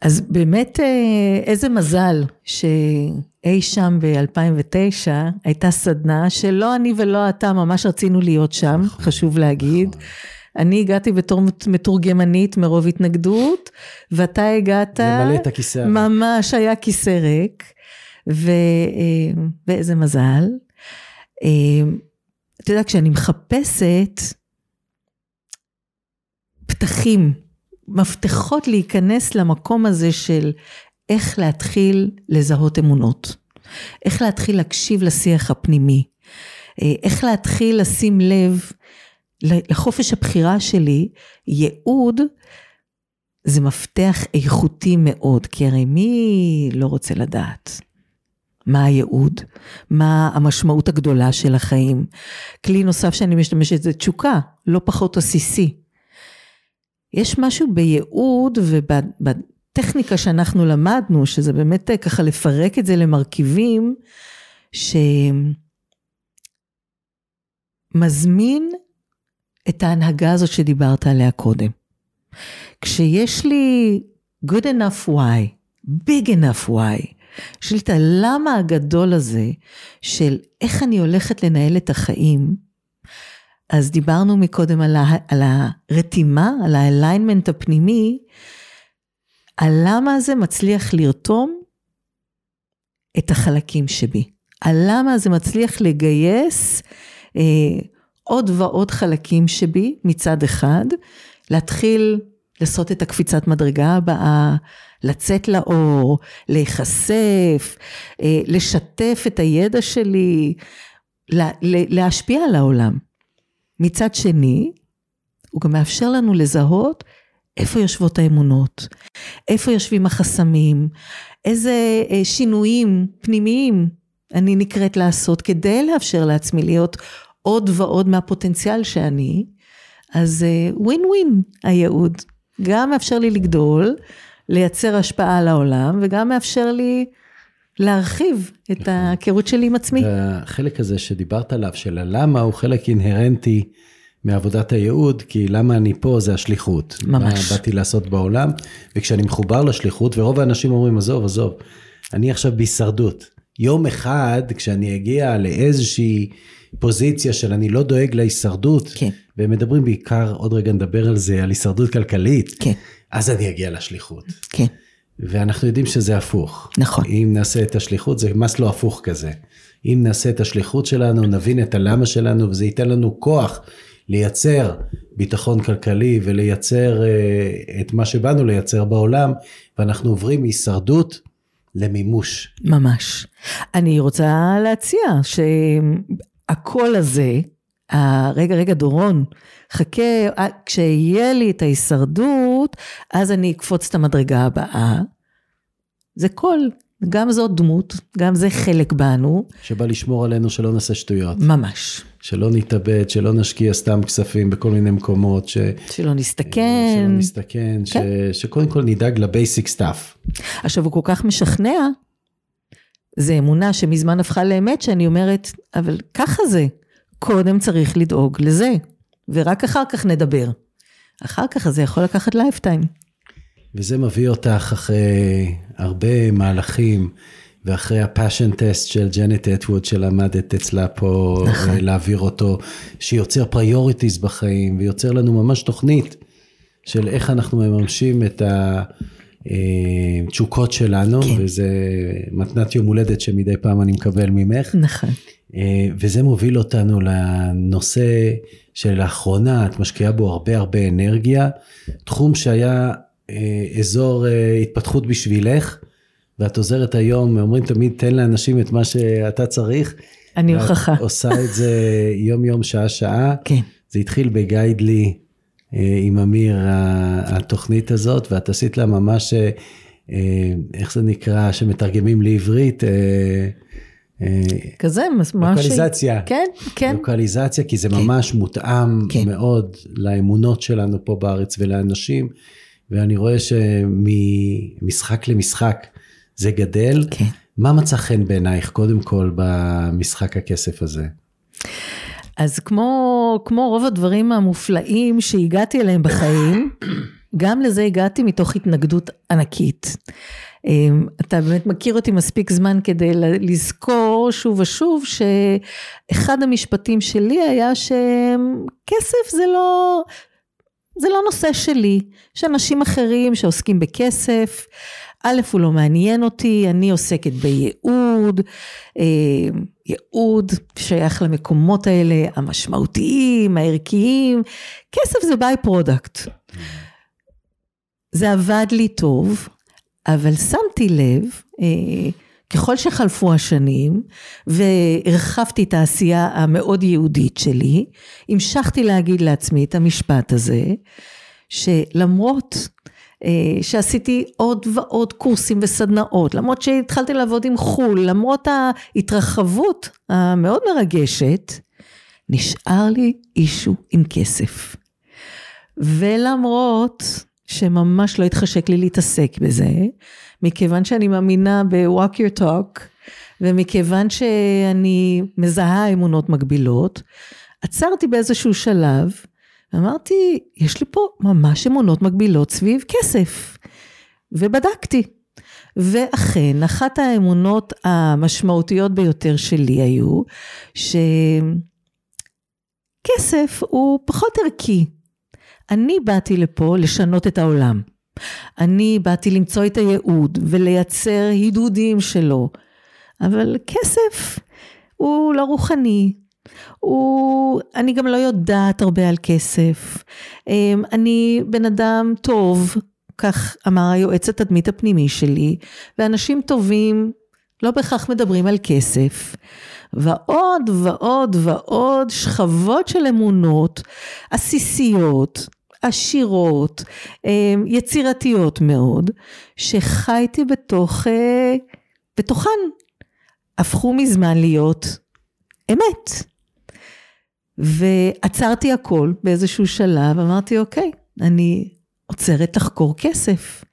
S1: אז באמת אה, איזה מזל שאי שם ב-2009 הייתה סדנה שלא אני ולא אתה ממש רצינו להיות שם,
S2: נכון,
S1: חשוב להגיד.
S2: נכון.
S1: אני הגעתי בתור מתורגמנית מרוב התנגדות, ואתה הגעת...
S2: למלא את הכיסא. הריק.
S1: ממש היה כיסא ריק, ו, אה, ואיזה מזל. אה, אתה יודע, כשאני מחפשת פתחים, מפתחות להיכנס למקום הזה של איך להתחיל לזהות אמונות, איך להתחיל להקשיב לשיח הפנימי, אה, איך להתחיל לשים לב לחופש הבחירה שלי, ייעוד זה מפתח איכותי מאוד, כי הרי מי לא רוצה לדעת? מה הייעוד? מה המשמעות הגדולה של החיים? כלי נוסף שאני משתמשת זה תשוקה, לא פחות עסיסי. יש משהו בייעוד ובטכניקה שאנחנו למדנו, שזה באמת ככה לפרק את זה למרכיבים, שמזמין את ההנהגה הזאת שדיברת עליה קודם. כשיש לי good enough why, big enough why, יש לי את הלמה הגדול הזה של איך אני הולכת לנהל את החיים, אז דיברנו מקודם על, ה, על הרתימה, על האליינמנט הפנימי, הלמה הזה מצליח לרתום את החלקים שבי. הלמה הזה מצליח לגייס אה, עוד ועוד חלקים שבי מצד אחד, להתחיל לעשות את הקפיצת מדרגה הבאה, לצאת לאור, להיחשף, אה, לשתף את הידע שלי, להשפיע על העולם. מצד שני, הוא גם מאפשר לנו לזהות איפה יושבות האמונות, איפה יושבים החסמים, איזה אה, שינויים פנימיים אני נקראת לעשות כדי לאפשר לעצמי להיות עוד ועוד מהפוטנציאל שאני, אז ווין ווין הייעוד. גם מאפשר לי לגדול, לייצר השפעה על העולם, וגם מאפשר לי להרחיב את ההיכרות שלי עם עצמי.
S2: החלק הזה שדיברת עליו, של הלמה, הוא חלק אינהרנטי מעבודת הייעוד, כי למה אני פה זה השליחות.
S1: ממש.
S2: מה באתי לעשות בעולם, וכשאני מחובר לשליחות, ורוב האנשים אומרים, עזוב, עזוב, אני עכשיו בהישרדות. יום אחד, כשאני אגיע לאיזושהי פוזיציה של אני לא דואג להישרדות,
S1: כן.
S2: והם מדברים בעיקר, עוד רגע נדבר על זה, על הישרדות כלכלית,
S1: כן.
S2: אז אני אגיע לשליחות.
S1: כן.
S2: ואנחנו יודעים שזה הפוך.
S1: נכון.
S2: אם נעשה את השליחות, זה מס לא הפוך כזה. אם נעשה את השליחות שלנו, נבין את הלמה שלנו, וזה ייתן לנו כוח לייצר ביטחון כלכלי ולייצר uh, את מה שבאנו לייצר בעולם, ואנחנו עוברים מהישרדות למימוש.
S1: ממש. אני רוצה להציע שהקול הזה, רגע, רגע, דורון, חכה, כשיהיה לי את ההישרדות, אז אני אקפוץ את המדרגה הבאה. זה קול. גם זאת דמות, גם זה חלק בנו.
S2: שבא לשמור עלינו שלא נעשה שטויות.
S1: ממש.
S2: שלא נתאבד, שלא נשקיע סתם כספים בכל מיני מקומות. ש...
S1: שלא נסתכן.
S2: שלא נסתכן, כן. ש... שקודם כל נדאג ל basic stuff.
S1: עכשיו הוא כל כך משכנע, זה אמונה שמזמן הפכה לאמת, שאני אומרת, אבל ככה זה, קודם צריך לדאוג לזה, ורק אחר כך נדבר. אחר כך זה יכול לקחת lifetime.
S2: וזה מביא אותך אחרי הרבה מהלכים, ואחרי ה Passion Test של ג'נט אטווד שלמדת אצלה פה, נכון. להעביר אותו, שיוצר priorities בחיים, ויוצר לנו ממש תוכנית של איך אנחנו מממשים את התשוקות שלנו, כן. וזה מתנת יום הולדת שמדי פעם אני מקבל ממך.
S1: נכון.
S2: אה, וזה מוביל אותנו לנושא שלאחרונה את משקיעה בו הרבה הרבה אנרגיה, תחום שהיה אה, אזור אה, התפתחות בשבילך, ואת עוזרת היום, אומרים תמיד תן לאנשים את מה שאתה צריך.
S1: אני הוכחה.
S2: עושה את זה יום יום, שעה שעה.
S1: כן.
S2: זה התחיל בגיידלי עם אמיר, התוכנית הזאת, ואת עשית לה ממש, איך זה נקרא, שמתרגמים לעברית,
S1: כזה, ממש...
S2: לוקליזציה.
S1: כן, כן.
S2: לוקליזציה, כי זה כן. ממש מותאם כן. מאוד לאמונות שלנו פה בארץ ולאנשים, ואני רואה שמשחק למשחק זה גדל.
S1: כן.
S2: מה מצא חן בעינייך, קודם כל, במשחק הכסף הזה?
S1: אז כמו, כמו רוב הדברים המופלאים שהגעתי אליהם בחיים, גם לזה הגעתי מתוך התנגדות ענקית. אמ, אתה באמת מכיר אותי מספיק זמן כדי לזכור שוב ושוב שאחד המשפטים שלי היה שכסף זה לא, זה לא נושא שלי, יש אנשים אחרים שעוסקים בכסף, א', הוא לא מעניין אותי, אני עוסקת בייעוד, אמ, ייעוד שייך למקומות האלה המשמעותיים, הערכיים, כסף זה by-product. זה עבד לי טוב, אבל שמתי לב, אה, ככל שחלפו השנים והרחבתי את העשייה המאוד יהודית שלי, המשכתי להגיד לעצמי את המשפט הזה, שלמרות אה, שעשיתי עוד ועוד קורסים וסדנאות, למרות שהתחלתי לעבוד עם חו"ל, למרות ההתרחבות המאוד מרגשת, נשאר לי אישו עם כסף. ולמרות שממש לא התחשק לי להתעסק בזה, מכיוון שאני מאמינה ב-walk your talk, ומכיוון שאני מזהה אמונות מגבילות, עצרתי באיזשהו שלב, ואמרתי, יש לי פה ממש אמונות מגבילות סביב כסף. ובדקתי. ואכן, אחת האמונות המשמעותיות ביותר שלי היו, שכסף הוא פחות ערכי. אני באתי לפה לשנות את העולם. אני באתי למצוא את הייעוד ולייצר הידודים שלו. אבל כסף הוא לא רוחני. הוא, אני גם לא יודעת הרבה על כסף. אמ, אני בן אדם טוב, כך אמר היועץ התדמית הפנימי שלי, ואנשים טובים לא בהכרח מדברים על כסף. ועוד ועוד ועוד שכבות של אמונות עסיסיות, עשירות, אמ, יצירתיות מאוד, שחייתי בתוך, אה, בתוכן. הפכו מזמן להיות אמת. ועצרתי הכל באיזשהו שלב, אמרתי, אוקיי, אני עוצרת לחקור כסף.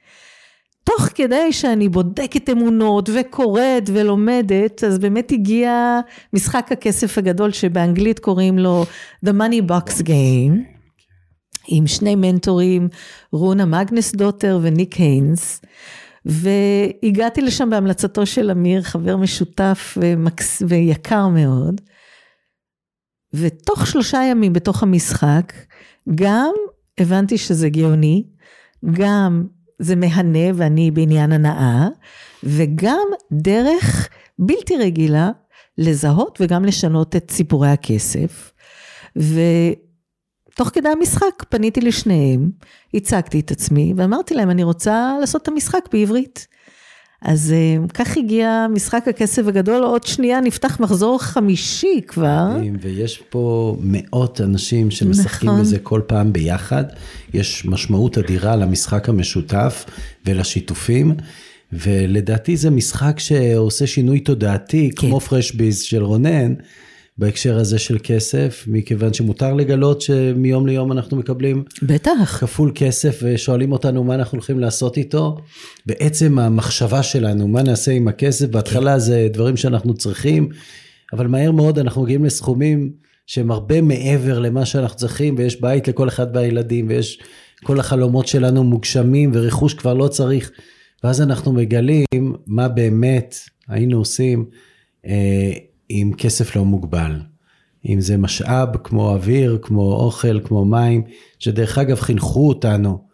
S1: תוך כדי שאני בודקת אמונות וקוראת ולומדת, אז באמת הגיע משחק הכסף הגדול שבאנגלית קוראים לו The Money Box Game. עם שני מנטורים, רונה מגנס דוטר וניק היינס. והגעתי לשם בהמלצתו של אמיר, חבר משותף ומקס... ויקר מאוד. ותוך שלושה ימים בתוך המשחק, גם הבנתי שזה גאוני, גם זה מהנה ואני בעניין הנאה, וגם דרך בלתי רגילה לזהות וגם לשנות את סיפורי הכסף. ו... תוך כדי המשחק פניתי לשניהם, הצגתי את עצמי ואמרתי להם, אני רוצה לעשות את המשחק בעברית. אז אה, כך הגיע משחק הכסף הגדול, עוד שנייה נפתח מחזור חמישי כבר.
S2: ויש פה מאות אנשים שמשחקים נכון. בזה כל פעם ביחד. יש משמעות אדירה למשחק המשותף ולשיתופים. ולדעתי זה משחק שעושה שינוי תודעתי,
S1: כן.
S2: כמו פרשביז של רונן, בהקשר הזה של כסף, מכיוון שמותר לגלות שמיום ליום אנחנו מקבלים
S1: בטח.
S2: כפול כסף ושואלים אותנו מה אנחנו הולכים לעשות איתו. בעצם המחשבה שלנו, מה נעשה עם הכסף, בהתחלה זה דברים שאנחנו צריכים, אבל מהר מאוד אנחנו מגיעים לסכומים שהם הרבה מעבר למה שאנחנו צריכים, ויש בית לכל אחד מהילדים, ויש כל החלומות שלנו מוגשמים, ורכוש כבר לא צריך. ואז אנחנו מגלים מה באמת היינו עושים אה, עם כסף לא מוגבל. אם זה משאב כמו אוויר, כמו אוכל, כמו מים, שדרך אגב חינכו אותנו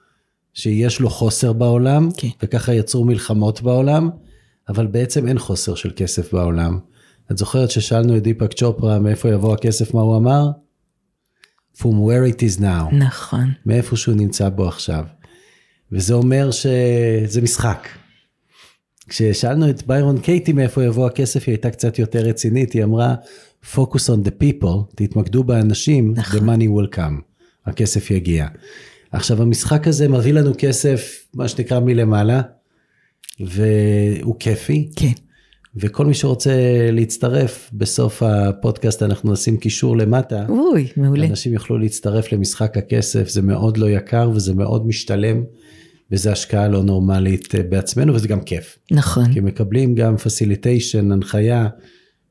S2: שיש לו חוסר בעולם,
S1: כן.
S2: וככה יצרו מלחמות בעולם, אבל בעצם אין חוסר של כסף בעולם. את זוכרת ששאלנו את דיפק צ'ופרה מאיפה יבוא הכסף, מה הוא אמר? From where it is now,
S1: נכון.
S2: מאיפה שהוא נמצא בו עכשיו. וזה אומר שזה משחק. כששאלנו את ביירון קייטי מאיפה יבוא הכסף, היא הייתה קצת יותר רצינית, היא אמרה, focus on the people, תתמקדו באנשים,
S1: נכון.
S2: the money will come, הכסף יגיע. עכשיו המשחק הזה מביא לנו כסף, מה שנקרא מלמעלה, והוא כיפי,
S1: כן.
S2: וכל מי שרוצה להצטרף, בסוף הפודקאסט אנחנו נשים קישור למטה.
S1: אוי, מעולה.
S2: אנשים יוכלו להצטרף למשחק הכסף, זה מאוד לא יקר וזה מאוד משתלם, וזה השקעה לא נורמלית אה, בעצמנו וזה גם כיף.
S1: נכון.
S2: כי מקבלים גם פסיליטיישן, הנחיה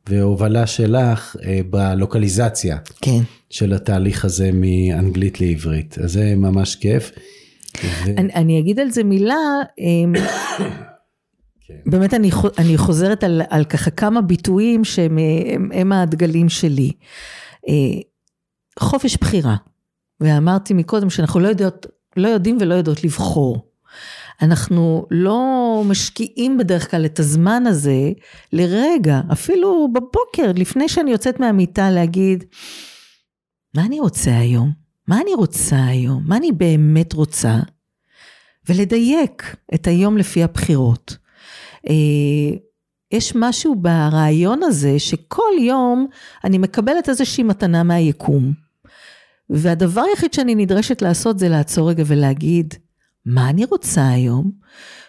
S2: והובלה שלך אה, בלוקליזציה
S1: כן.
S2: של התהליך הזה מאנגלית לעברית, אז זה ממש כיף. ו...
S1: אני, אני אגיד על זה מילה, אמ,
S2: כן.
S1: באמת אני, אני חוזרת על, על ככה כמה ביטויים שהם הם, הם הדגלים שלי. אה, חופש בחירה, ואמרתי מקודם שאנחנו לא, יודעות, לא יודעים ולא יודעות לבחור. אנחנו לא משקיעים בדרך כלל את הזמן הזה לרגע, אפילו בבוקר, לפני שאני יוצאת מהמיטה להגיד, מה אני רוצה היום? מה אני רוצה היום? מה אני באמת רוצה? ולדייק את היום לפי הבחירות. אה, יש משהו ברעיון הזה שכל יום אני מקבלת איזושהי מתנה מהיקום. והדבר היחיד שאני נדרשת לעשות זה לעצור רגע ולהגיד, מה אני רוצה היום?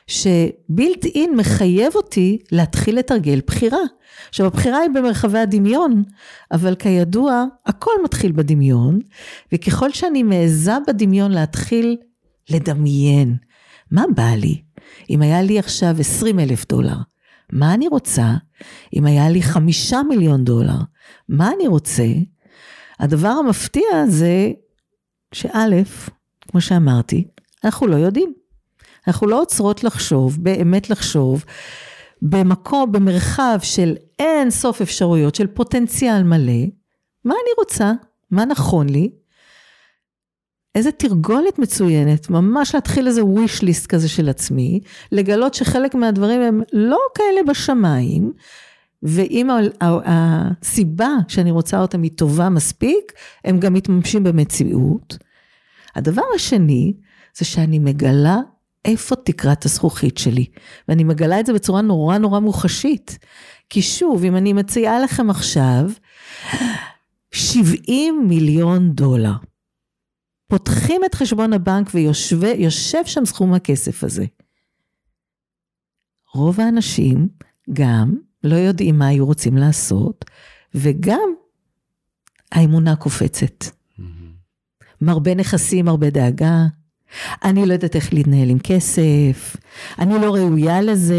S1: שבילט אין מחייב אותי להתחיל לתרגל בחירה. עכשיו הבחירה היא במרחבי הדמיון, אבל כידוע הכל מתחיל בדמיון, וככל שאני מעיזה בדמיון להתחיל לדמיין, מה בא לי? אם היה לי עכשיו 20 אלף דולר, מה אני רוצה? אם היה לי חמישה מיליון דולר, מה אני רוצה? הדבר המפתיע זה שא', כמו שאמרתי, אנחנו לא יודעים. אנחנו לא עוצרות לחשוב, באמת לחשוב, במקום, במרחב של אין סוף אפשרויות, של פוטנציאל מלא, מה אני רוצה? מה נכון לי? איזה תרגולת מצוינת, ממש להתחיל איזה wish list כזה של עצמי, לגלות שחלק מהדברים הם לא כאלה בשמיים, ואם הסיבה שאני רוצה אותם היא טובה מספיק, הם גם מתממשים במציאות. הדבר השני, זה שאני מגלה איפה תקרת הזכוכית שלי, ואני מגלה את זה בצורה נורא נורא מוחשית. כי שוב, אם אני מציעה לכם עכשיו 70 מיליון דולר, פותחים את חשבון הבנק ויושב שם סכום הכסף הזה. רוב האנשים גם לא יודעים מה היו רוצים לעשות, וגם האמונה קופצת. מרבה נכסים, הרבה דאגה. אני לא יודעת איך להתנהל עם כסף, אני לא ראויה לזה.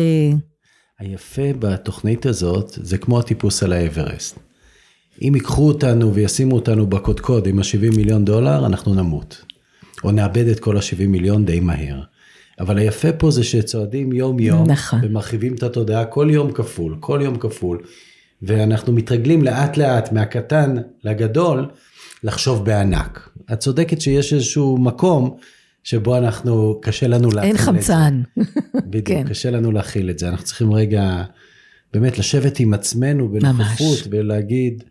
S2: היפה בתוכנית הזאת זה כמו הטיפוס על האברסט. אם ייקחו אותנו וישימו אותנו בקודקוד עם ה-70 מיליון דולר, אנחנו נמות. או נאבד את כל ה-70 מיליון די מהר. אבל היפה פה זה שצועדים יום יום,
S1: נכון.
S2: ומרחיבים את התודעה כל יום כפול, כל יום כפול, ואנחנו מתרגלים לאט לאט מהקטן לגדול לחשוב בענק. את צודקת שיש איזשהו מקום שבו אנחנו, קשה לנו להכיל
S1: אין
S2: את זה.
S1: חמצן. (laughs)
S2: בדיוק,
S1: כן.
S2: קשה לנו להכיל את זה. אנחנו צריכים רגע באמת לשבת עם עצמנו בנוכחות. ולהגיד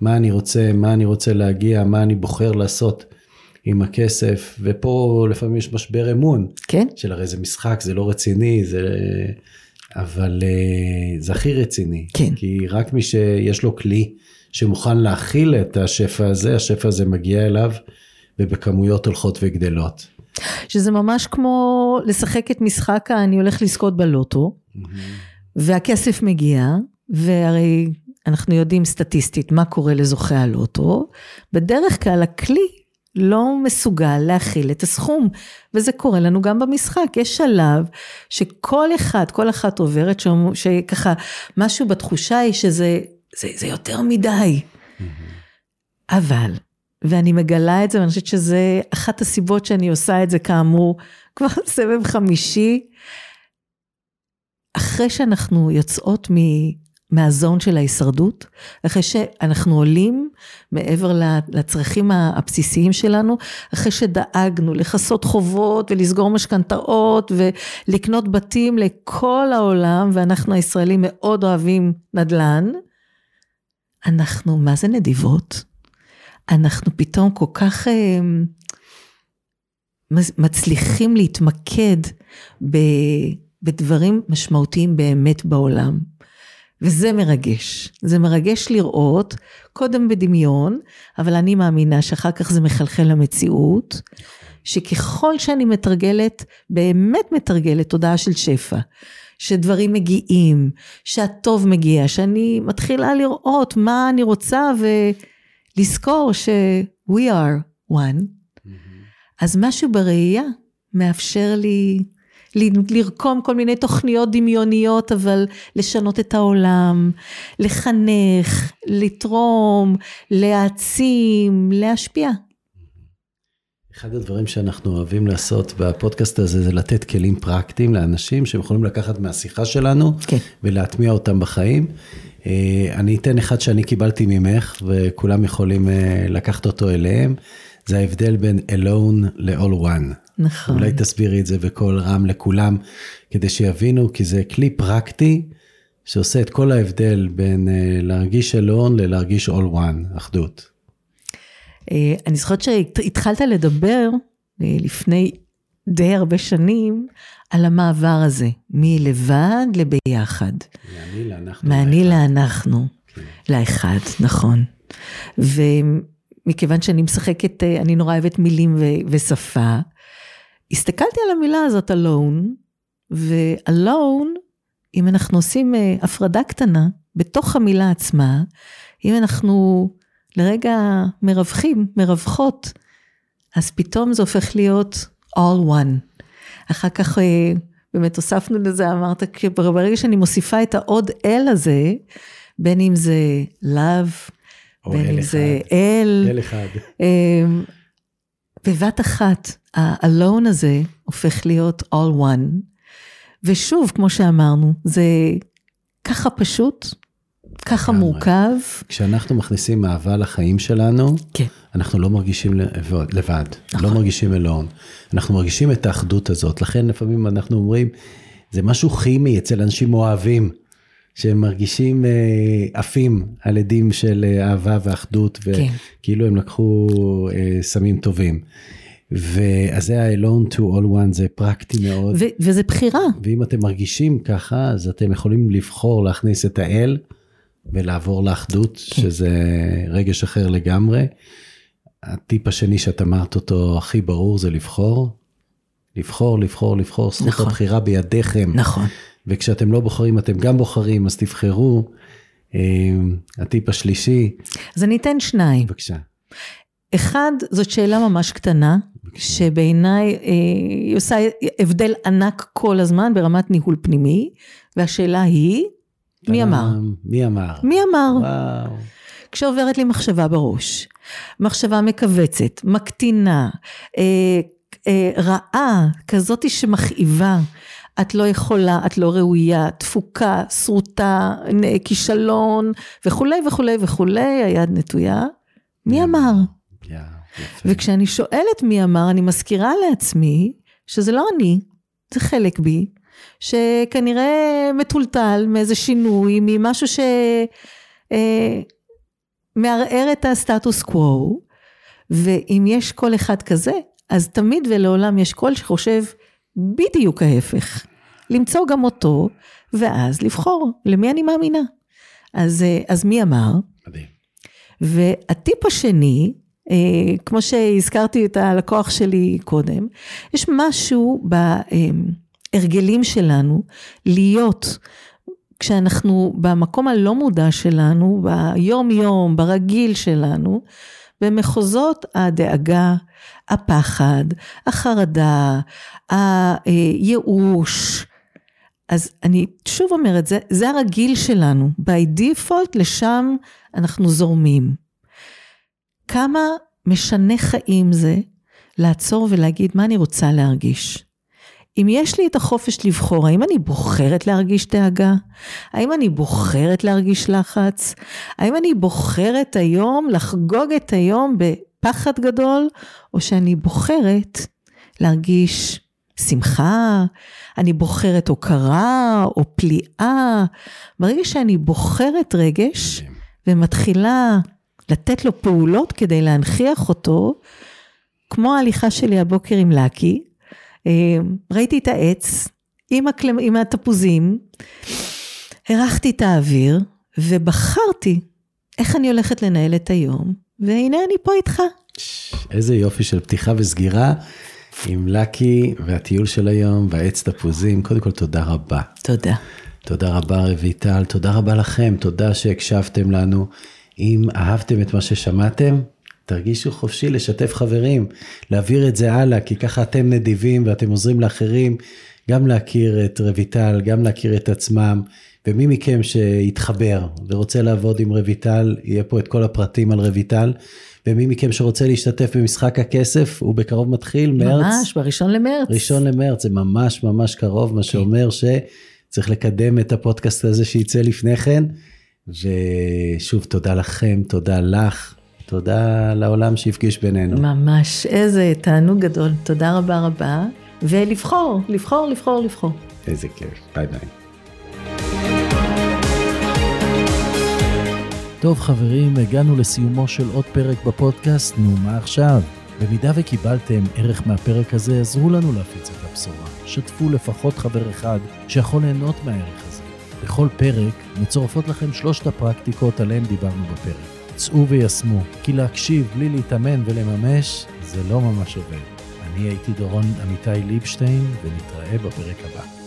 S2: מה אני רוצה, מה אני רוצה להגיע, מה אני בוחר לעשות עם הכסף, ופה לפעמים יש משבר אמון,
S1: כן?
S2: של הרי זה משחק, זה לא רציני, זה... אבל אה, זה הכי רציני.
S1: כן.
S2: כי רק מי שיש לו כלי שמוכן להכיל את השפע הזה, השפע הזה מגיע אליו, ובכמויות הולכות וגדלות.
S1: שזה ממש כמו לשחק את משחק ה"אני הולך לזכות בלוטו", והכסף מגיע, והרי אנחנו יודעים סטטיסטית מה קורה לזוכי הלוטו, בדרך כלל הכלי לא מסוגל להכיל את הסכום, וזה קורה לנו גם במשחק, יש שלב שכל אחד, כל אחת עוברת, שאומר- שככה משהו בתחושה היא שזה זה, זה יותר מדי. אבל, ואני מגלה את זה, ואני חושבת שזה אחת הסיבות שאני עושה את זה כאמור, (laughs) כבר סבב חמישי, אחרי שאנחנו יוצאות. מהזון של ההישרדות, אחרי שאנחנו עולים מעבר לצרכים הבסיסיים שלנו, אחרי שדאגנו לכסות חובות ולסגור משכנתאות ולקנות בתים לכל העולם, ואנחנו הישראלים מאוד אוהבים נדל"ן, אנחנו, מה זה נדיבות? אנחנו פתאום כל כך אה, מצליחים להתמקד ב, בדברים משמעותיים באמת בעולם. וזה מרגש. זה מרגש לראות, קודם בדמיון, אבל אני מאמינה שאחר כך זה מחלחל למציאות, שככל שאני מתרגלת, באמת מתרגלת תודעה של שפע, שדברים מגיעים, שהטוב מגיע, שאני מתחילה לראות מה אני רוצה ולזכור ש- we are one, אז משהו בראייה מאפשר לי לרקום כל מיני תוכניות דמיוניות, אבל לשנות את העולם, לחנך, לתרום, להעצים, להשפיע.
S2: אחד הדברים שאנחנו אוהבים לעשות בפודקאסט הזה זה לתת כלים פרקטיים לאנשים שהם יכולים לקחת מהשיחה שלנו
S1: כן.
S2: ולהטמיע אותם בחיים. אה, אני אתן אחד שאני קיבלתי ממך וכולם יכולים אה, לקחת אותו אליהם. זה ההבדל בין alone ל-all one.
S1: נכון.
S2: אולי תסבירי את זה בקול רם לכולם כדי שיבינו כי זה כלי פרקטי שעושה את כל ההבדל בין אה, להרגיש alone ללהרגיש all one, אחדות.
S1: אה, אני זוכרת שהתחלת לדבר אה, לפני די הרבה שנים על המעבר הזה, מלבד לביחד.
S2: מהאני לאנחנו. לאחד.
S1: לאנחנו, לאחד, נכון. ומכיוון שאני משחקת, אני נורא אוהבת מילים ו- ושפה, הסתכלתי על המילה הזאת, alone, ו-alone, אם אנחנו עושים אה, הפרדה קטנה בתוך המילה עצמה, אם אנחנו לרגע מרווחים, מרווחות, אז פתאום זה הופך להיות all one. אחר כך אה, באמת הוספנו לזה, אמרת, ברגע שאני מוסיפה את העוד אל הזה, בין אם זה love, בין אם
S2: אחד.
S1: זה אל,
S2: אל אחד.
S1: אמ, בבת אחת, ה-alone הזה הופך להיות all one. ושוב, כמו שאמרנו, זה ככה פשוט, ככה. מורכב.
S2: כשאנחנו מכניסים אהבה לחיים שלנו,
S1: כן.
S2: אנחנו לא מרגישים לבד, לבד
S1: נכון.
S2: לא מרגישים אלון. אנחנו מרגישים את האחדות הזאת, לכן לפעמים אנחנו אומרים, זה משהו כימי אצל אנשים אוהבים, שהם מרגישים אה, עפים על עדים של אה, אהבה ואחדות,
S1: כן.
S2: וכאילו הם לקחו אה, סמים טובים. ואז זה ה-alone to all one, זה פרקטי מאוד.
S1: ו- וזה בחירה.
S2: ואם אתם מרגישים ככה, אז אתם יכולים לבחור להכניס את האל ולעבור לאחדות,
S1: כן.
S2: שזה רגש אחר לגמרי. הטיפ השני שאת אמרת אותו הכי ברור זה לבחור. לבחור, לבחור, לבחור, זכות
S1: נכון.
S2: הבחירה בידיכם.
S1: נכון.
S2: וכשאתם לא בוחרים, אתם גם בוחרים, אז תבחרו. אה, הטיפ השלישי,
S1: אז אני אתן שניים.
S2: בבקשה.
S1: אחד, זאת שאלה ממש קטנה, שבעיניי אה, היא עושה הבדל ענק כל הזמן ברמת ניהול פנימי, והשאלה היא, מי אמר?
S2: מי אמר?
S1: מי אמר?
S2: וואו.
S1: כשעוברת לי מחשבה בראש, מחשבה מכווצת, מקטינה, אה, אה, רעה, כזאתי שמכאיבה, את לא יכולה, את לא ראויה, תפוקה, שרוטה, כישלון, וכולי וכולי וכולי, היד נטויה. מי אמר?
S2: יפה.
S1: וכשאני שואלת מי אמר, אני מזכירה לעצמי שזה לא אני, זה חלק בי, שכנראה מטולטל מאיזה שינוי, ממשהו ש... אה, את הסטטוס קוו, ואם יש קול אחד כזה, אז תמיד ולעולם יש קול שחושב בדיוק ההפך. למצוא גם אותו, ואז לבחור למי אני מאמינה. אז, אה, אז מי אמר?
S2: מדהים.
S1: והטיפ השני, כמו שהזכרתי את הלקוח שלי קודם, יש משהו בהרגלים שלנו להיות כשאנחנו במקום הלא מודע שלנו, ביום יום, ברגיל שלנו, במחוזות הדאגה, הפחד, החרדה, הייאוש. אז אני שוב אומרת, זה, זה הרגיל שלנו. by default לשם אנחנו זורמים. כמה משנה חיים זה לעצור ולהגיד מה אני רוצה להרגיש. אם יש לי את החופש לבחור, האם אני בוחרת להרגיש דאגה? האם אני בוחרת להרגיש לחץ? האם אני בוחרת היום לחגוג את היום בפחד גדול, או שאני בוחרת להרגיש שמחה, אני בוחרת הוקרה או פליאה. ברגע שאני בוחרת רגש ומתחילה לתת לו פעולות כדי להנכיח אותו, כמו ההליכה שלי הבוקר עם לקי, אה, ראיתי את העץ עם, הקלם, עם התפוזים, הרחתי את האוויר ובחרתי איך אני הולכת לנהל את היום, והנה אני פה איתך.
S2: איזה יופי של פתיחה וסגירה. עם לקי והטיול של היום והעץ תפוזים, קודם כל תודה רבה.
S1: תודה.
S2: תודה רבה רויטל, תודה רבה לכם, תודה שהקשבתם לנו. אם אהבתם את מה ששמעתם, תרגישו חופשי לשתף חברים, להעביר את זה הלאה, כי ככה אתם נדיבים ואתם עוזרים לאחרים גם להכיר את רויטל, גם להכיר את עצמם, ומי מכם שיתחבר ורוצה לעבוד עם רויטל, יהיה פה את כל הפרטים על רויטל. ומי מכם שרוצה להשתתף במשחק הכסף, הוא בקרוב מתחיל, מרץ.
S1: ממש, בראשון למרץ.
S2: ראשון למרץ, זה ממש ממש קרוב, מה כן. שאומר שצריך לקדם את הפודקאסט הזה שייצא לפני כן. ושוב, תודה לכם, תודה לך, תודה לעולם שהפגיש בינינו.
S1: ממש, איזה תענוג גדול, תודה רבה רבה. ולבחור, לבחור, לבחור, לבחור.
S2: איזה כיף, ביי ביי. טוב חברים, הגענו לסיומו של עוד פרק בפודקאסט, נו מה עכשיו? במידה וקיבלתם ערך מהפרק הזה, עזרו לנו להפיץ את הבשורה. שתפו לפחות חבר אחד שיכול ליהנות מהערך הזה. בכל פרק מצורפות לכם שלושת הפרקטיקות עליהן דיברנו בפרק. צאו ויישמו, כי להקשיב בלי להתאמן ולממש, זה לא ממש עובד. אני הייתי דורון עמיתי ליבשטיין, ונתראה בפרק הבא.